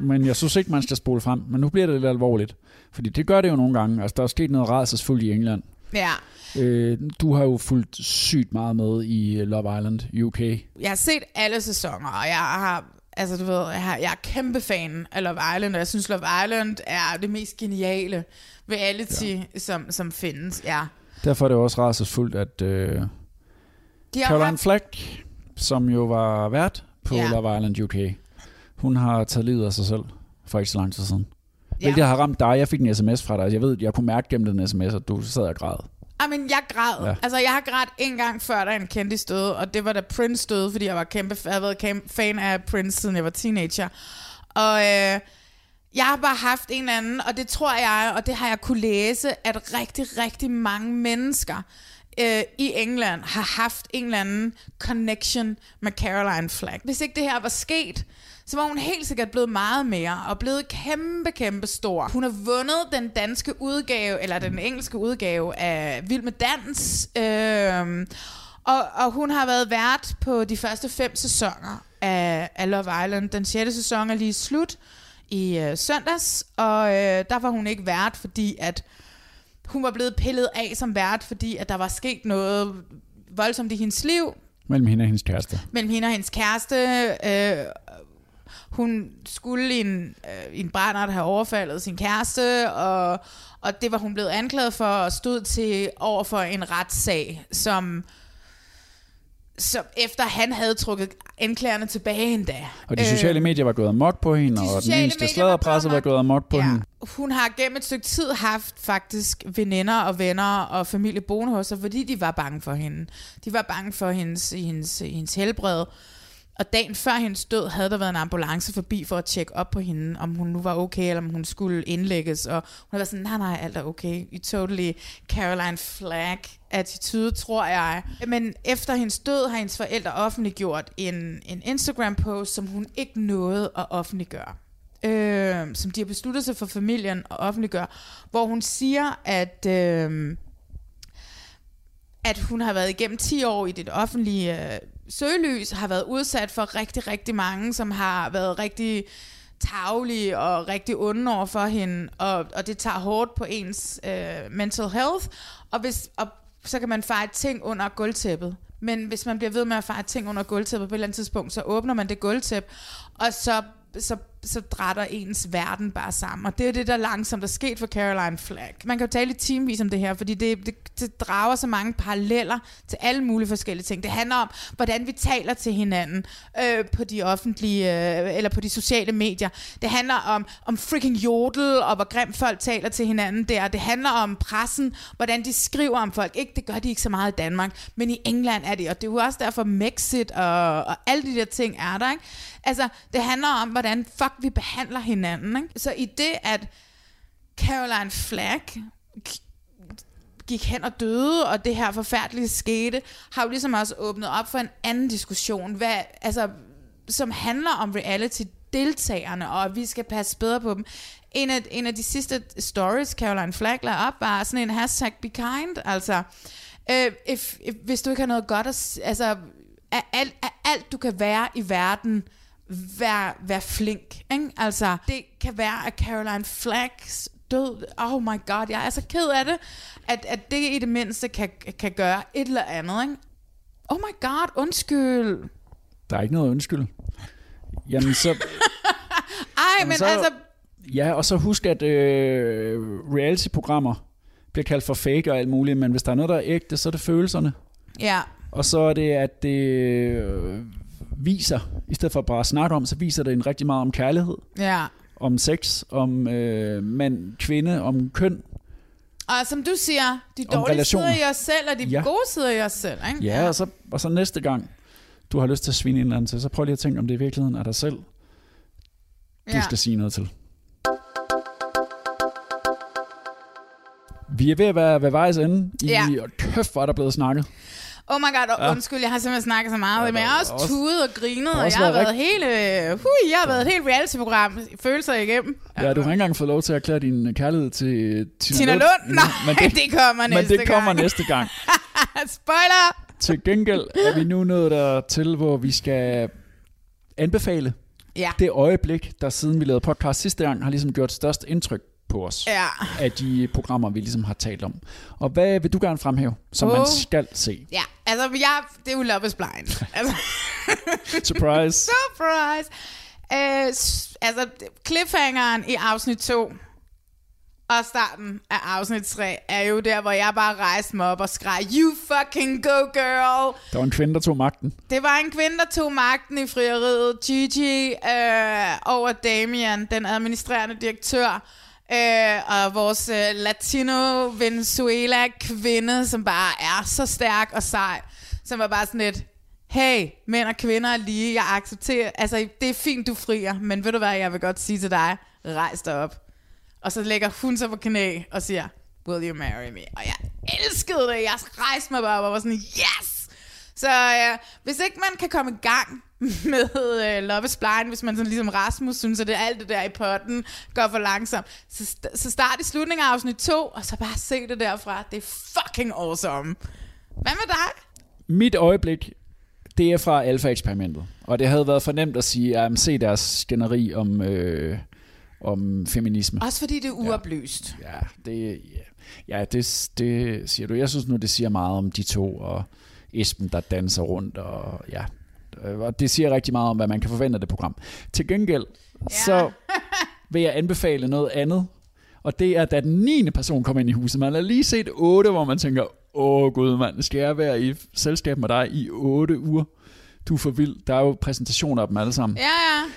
Men jeg synes ikke, man skal spole frem. Men nu bliver det lidt alvorligt. Fordi det gør det jo nogle gange. Altså, der er sket noget rædselsfuldt i England. ja. Øh, du har jo fulgt sygt meget med i Love Island UK. Jeg har set alle sæsoner, og jeg har... Altså, du ved, jeg, har, jeg er kæmpe fan af Love Island, og jeg synes, Love Island er det mest geniale reality, ja. som, som findes. Ja. Derfor er det også rædselsfuldt, at øh, Caroline haft, Flack, som jo var vært på ja. Love Island UK, hun har taget livet af sig selv for ikke så lang tid siden. Ja. Hvilket har ramt dig. Jeg fik en sms fra dig. Jeg ved, jeg kunne mærke gennem den sms, at du sad og græd. I men jeg græd. Ja. Altså, jeg har grædt en gang før, da en kendte døde, og det var da Prince døde, fordi jeg var kæmpe, jeg har været fan af Prince, siden jeg var teenager. Og øh, jeg har bare haft en eller anden, og det tror jeg, og det har jeg kunne læse, at rigtig, rigtig mange mennesker øh, i England har haft en eller anden connection med Caroline Flack. Hvis ikke det her var sket, så var hun helt sikkert blevet meget mere, og blevet kæmpe, kæmpe stor. Hun har vundet den danske udgave, eller den engelske udgave af Vild med Dans, øh, og, og hun har været vært på de første fem sæsoner af, af Love Island. Den sjette sæson er lige slut i øh, søndags, og øh, der var hun ikke vært, fordi at hun var blevet pillet af som vært, fordi at der var sket noget voldsomt i hendes liv, Mellem hende og hendes kæreste. mellem hende og hendes kæreste. Øh, hun skulle i en, øh, i en brændert have overfaldet sin kæreste, og, og det var hun blevet anklaget for, og stod til over for en retssag, som, som efter han havde trukket anklagerne tilbage endda. Og de sociale Øh, medier var gået amok på hende, og den eneste sladderpresse var gået amok på Ja. hende. Hun har gennem et stykke tid haft faktisk veninder og venner og familie boende hos sig, fordi de var bange for hende. De var bange for hendes, hendes, hendes helbred. Og dagen før hendes død havde der været en ambulance forbi for at tjekke op på hende, om hun nu var okay, eller om hun skulle indlægges. Og hun var sådan, nej, nej, alt er okay. I totally Caroline Flack attitude, tror jeg. Men efter hendes død har hendes forældre offentliggjort en, en Instagram-post, som hun ikke nåede at offentliggøre øh, som de har besluttet sig for familien at offentliggøre, hvor hun siger, at, øh, at hun har været igennem 10 år i det offentlige øh, søgelys, har været udsat for rigtig, rigtig mange, som har været rigtig tavlige og rigtig onde over for hende, og, og det tager hårdt på ens øh, mental health, og, hvis, og så kan man fejre ting under gulvtæppet. Men hvis man bliver ved med at fejre ting under gulvtæppet på et eller andet tidspunkt, så åbner man det gulvtæppe, og så, så, så drætter ens verden bare sammen. Og det er det, der langsomt er sket for Caroline Flack. Man kan jo tale i timevis om det her, fordi det, det, det drager så mange paralleller til alle mulige forskellige ting. Det handler om, hvordan vi taler til hinanden øh, på de offentlige, øh, eller på de sociale medier. Det handler om, om freaking jodel, og hvor grimt folk taler til hinanden der. Det handler om pressen, hvordan de skriver om folk. Ikke, det gør de ikke så meget i Danmark, men i England er det, og det er jo også derfor Mexit og, og alle de der ting er der, ikke? Altså, det handler om, hvordan fuck vi behandler hinanden, ikke? Så i det, at Caroline Flack gik hen og døde, og det her forfærdelige skete, har jo ligesom også åbnet op for en anden diskussion, hvad, altså, som handler om reality-deltagerne, og at vi skal passe bedre på dem. En af, en af de sidste stories, Caroline Flack lagde op, var sådan en hashtag be kind, altså, øh, if, if, hvis du ikke har noget godt at, altså, er alt, er alt du kan være i verden, vær, vær flink, ikke? Altså, det kan være, at Caroline Flacks død, oh my god, jeg er så ked af det, at, at det i det mindste kan, kan gøre et eller andet, ikke? Oh my god, undskyld. Der er ikke noget undskyld. Jamen så... Ej, men så- altså, Ja, og så husk, at øh, reality-programmer bliver kaldt for fake og alt muligt, men hvis der er noget, der er ægte, så er det følelserne. ja, Og så er det, at det øh, viser, i stedet for bare at snakke om, så viser det en rigtig meget om kærlighed, ja. om sex, om øh, mand, kvinde, om køn. Og som du siger, de dårlige sider i os selv, og de Ja. gode sider i os selv, ikke? Ja, og så, og så næste gang, du har lyst til at svine en eller anden til, så prøv lige at tænke, om det i virkeligheden er dig selv, du Ja. skal sige noget til. Vi er ved at være ved vejs ende i, Ja. og kæft, hvor er der blevet snakket. Oh my god, og undskyld, jeg har simpelthen snakket så meget, ja, men jeg har også, også- tudet og grinet, og jeg har været helt, øh, hui, jeg har været et helt reality-program, følelser igennem. Ja, du har ikke engang fået lov til at erklære din kærlighed til Tina, Tina Lund? Nej, det kommer Men næste det kommer gang. næste gang. Spoiler! Til gengæld er vi nu nået der til, hvor vi skal anbefale Ja. det øjeblik, der siden vi lavede podcast sidste gang, har ligesom gjort størst indtryk på os. Ja. Af de programmer, vi ligesom har talt om. Og hvad vil du gerne fremhæve, som man Åh. skal se? Ja, altså, jeg, det er jo Love is Blind. Altså, Surprise! surprise! Øh, altså, cliffhangeren i afsnit 2 og starten af afsnit 3 er jo der, hvor jeg bare rejste mig op og skreg, You fucking go, girl! Der var en kvinde, der tog magten. Det var en kvinde, der tog magten i frieriet, Gigi, øh, over Damian, den administrerende direktør, øh, og vores øh, Latino-Venezuela-kvinde, som bare er så stærk og sej, som var bare sådan lidt, hey, mænd og kvinder er lige, jeg accepterer, altså det er fint, du frier, men ved du hvad, jeg vil godt sige til dig, rejs dig op. Og så lægger hun sig på knæ og siger, will you marry me? Og jeg elskede det, jeg rejste mig bare op og var sådan, yes! Så øh, hvis ikke man kan komme i gang med øh, Love is Blind, hvis man sådan ligesom Rasmus synes, at det er alt det der i potten går for langsomt, så, st- så start i slutningen af afsnit 2, og så bare se det derfra. Det er fucking awesome. Hvad med dig? Mit øjeblik, det er fra Alpha-eksperimentet. Og det havde været for nemt at sige, at se deres skænderi om, øh, om feminisme. Også fordi det er uoplyst. Ja, det, ja, ja det, det siger du. Jeg synes nu, det siger meget om de to, og Esben, der danser rundt, og ja. Og det siger rigtig meget om, hvad man kan forvente af det program. Til gengæld, ja. så vil jeg anbefale noget andet. Og det er, da den 9. person kommer ind i huset. Man har lige set 8, hvor man tænker, åh gud mand, skal jeg være i selskab med dig i 8 uger? Du er for vild. Der er jo præsentationer af dem alle sammen. Ja, ja.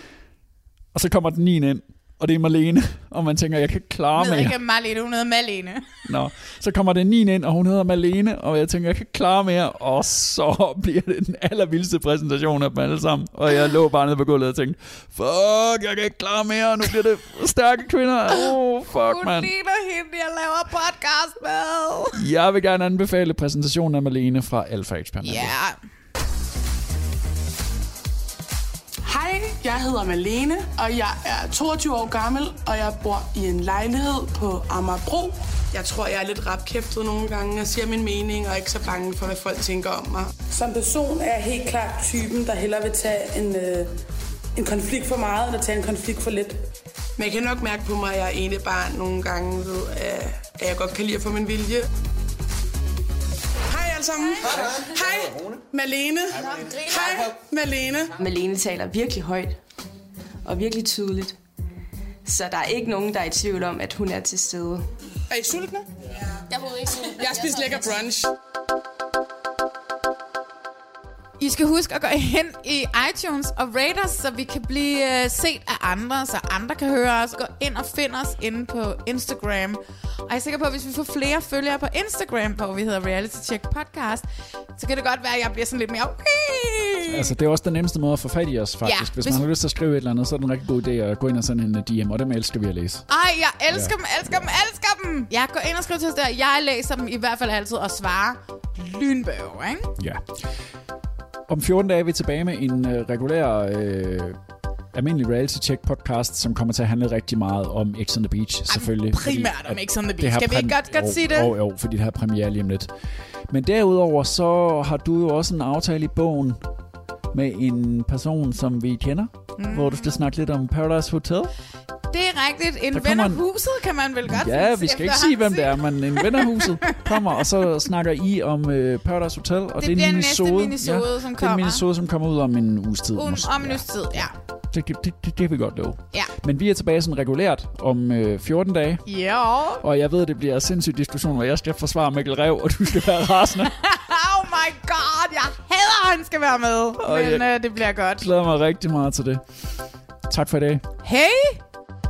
Og så kommer den 9. ind, og det er Marlene. Og man tænker, jeg kan ikke klare Jeg mere. ikke, om Marlene, hun hedder Malene. Nå, så kommer den 9 ind, og hun hedder Malene, og jeg tænker, jeg kan ikke klare mere, og så bliver det den allervildeste præsentation af dem alle sammen. Og jeg lå bare nede på gulvet og tænkte, fuck, jeg kan ikke klare mere, og nu bliver det stærke kvinder. Oh, fuck, Hun man. ligner hende, jeg laver podcast med. Jeg vil gerne anbefale præsentationen af Malene fra Alpha Experiment. Ja. Hej, jeg hedder Malene, og jeg er 22 år gammel, og jeg bor i en lejlighed på Amagerbro. Jeg tror, jeg er lidt rapkæftet nogle gange og siger min mening, og ikke så bange for, hvad folk tænker om mig. Som person er jeg helt klart typen, der hellere vil tage en, øh, en konflikt for meget, end at tage en konflikt for lidt. Men jeg kan nok mærke på mig, at jeg er ene barn nogle gange ved, at at jeg godt kan lide at få min vilje. Hej alle sammen. Hej. Malene. Hej, Malene. Malene taler virkelig højt og virkelig tydeligt. Så der er ikke nogen, der er i tvivl om, at hun er til stede. Er I sultne? Jeg er ikke sulten. Jeg har spist lækker brunch. I skal huske at gå hen i iTunes og rate os, så vi kan blive uh, set af andre, så andre kan høre os. Gå ind og find os inde på Instagram. Og jeg er sikker på, at hvis vi får flere følgere på Instagram, hvor vi hedder Reality Check Podcast, så kan det godt være, at jeg bliver sådan lidt mere okay. Altså, det er også den nemmeste måde at få fat i os, faktisk. Ja, hvis, hvis- man har lyst til at skrive et eller andet, så er det en rigtig god idé at gå ind og sende en DM, og dem elsker vi at læse. Ej, jeg elsker dem, elsker dem, elsker dem. Jeg går ind og skriver til os der. Jeg læser dem i hvert fald altid og svarer lynbøv, ikke? Ja. Om 14 dage er vi tilbage med en øh, regulær, øh, almindelig reality check podcast, som kommer til at handle rigtig meget om X on the Beach, selvfølgelig. primært om at X on the Beach. Skal vi ikke godt- godt jo, sige det? Jo, jo, fordi det har premiere lige om lidt. Men derudover, så har du jo også en aftale i bogen med en person, som vi kender, mm. hvor du skal snakke lidt om Paradise Hotel. Det er rigtigt. En ven kommer af huset, kan man vel godt Ja, vi skal ikke sige, hvem det er, men en ven af huset kommer, og så snakker I om øh, Paradise Hotel. Og det, bliver er en næste minisode, minisode, ja, som Det er en kommer. minisode, som kommer ud om en uges tid. Om, måske. om en uges tid, ja. Det, det, det, det, det vil vi godt love. Ja. Men vi er tilbage sådan regulært om øh, 14 dage. Ja. Og jeg ved, at det bliver en sindssyg diskussion, hvor jeg skal forsvare Mikkel Rev, og du skal være rasende. oh my god, jeg hader, at han skal være med. Og Men øh, det bliver godt. Jeg glæder mig rigtig meget til det. Tak for i dag. Hey!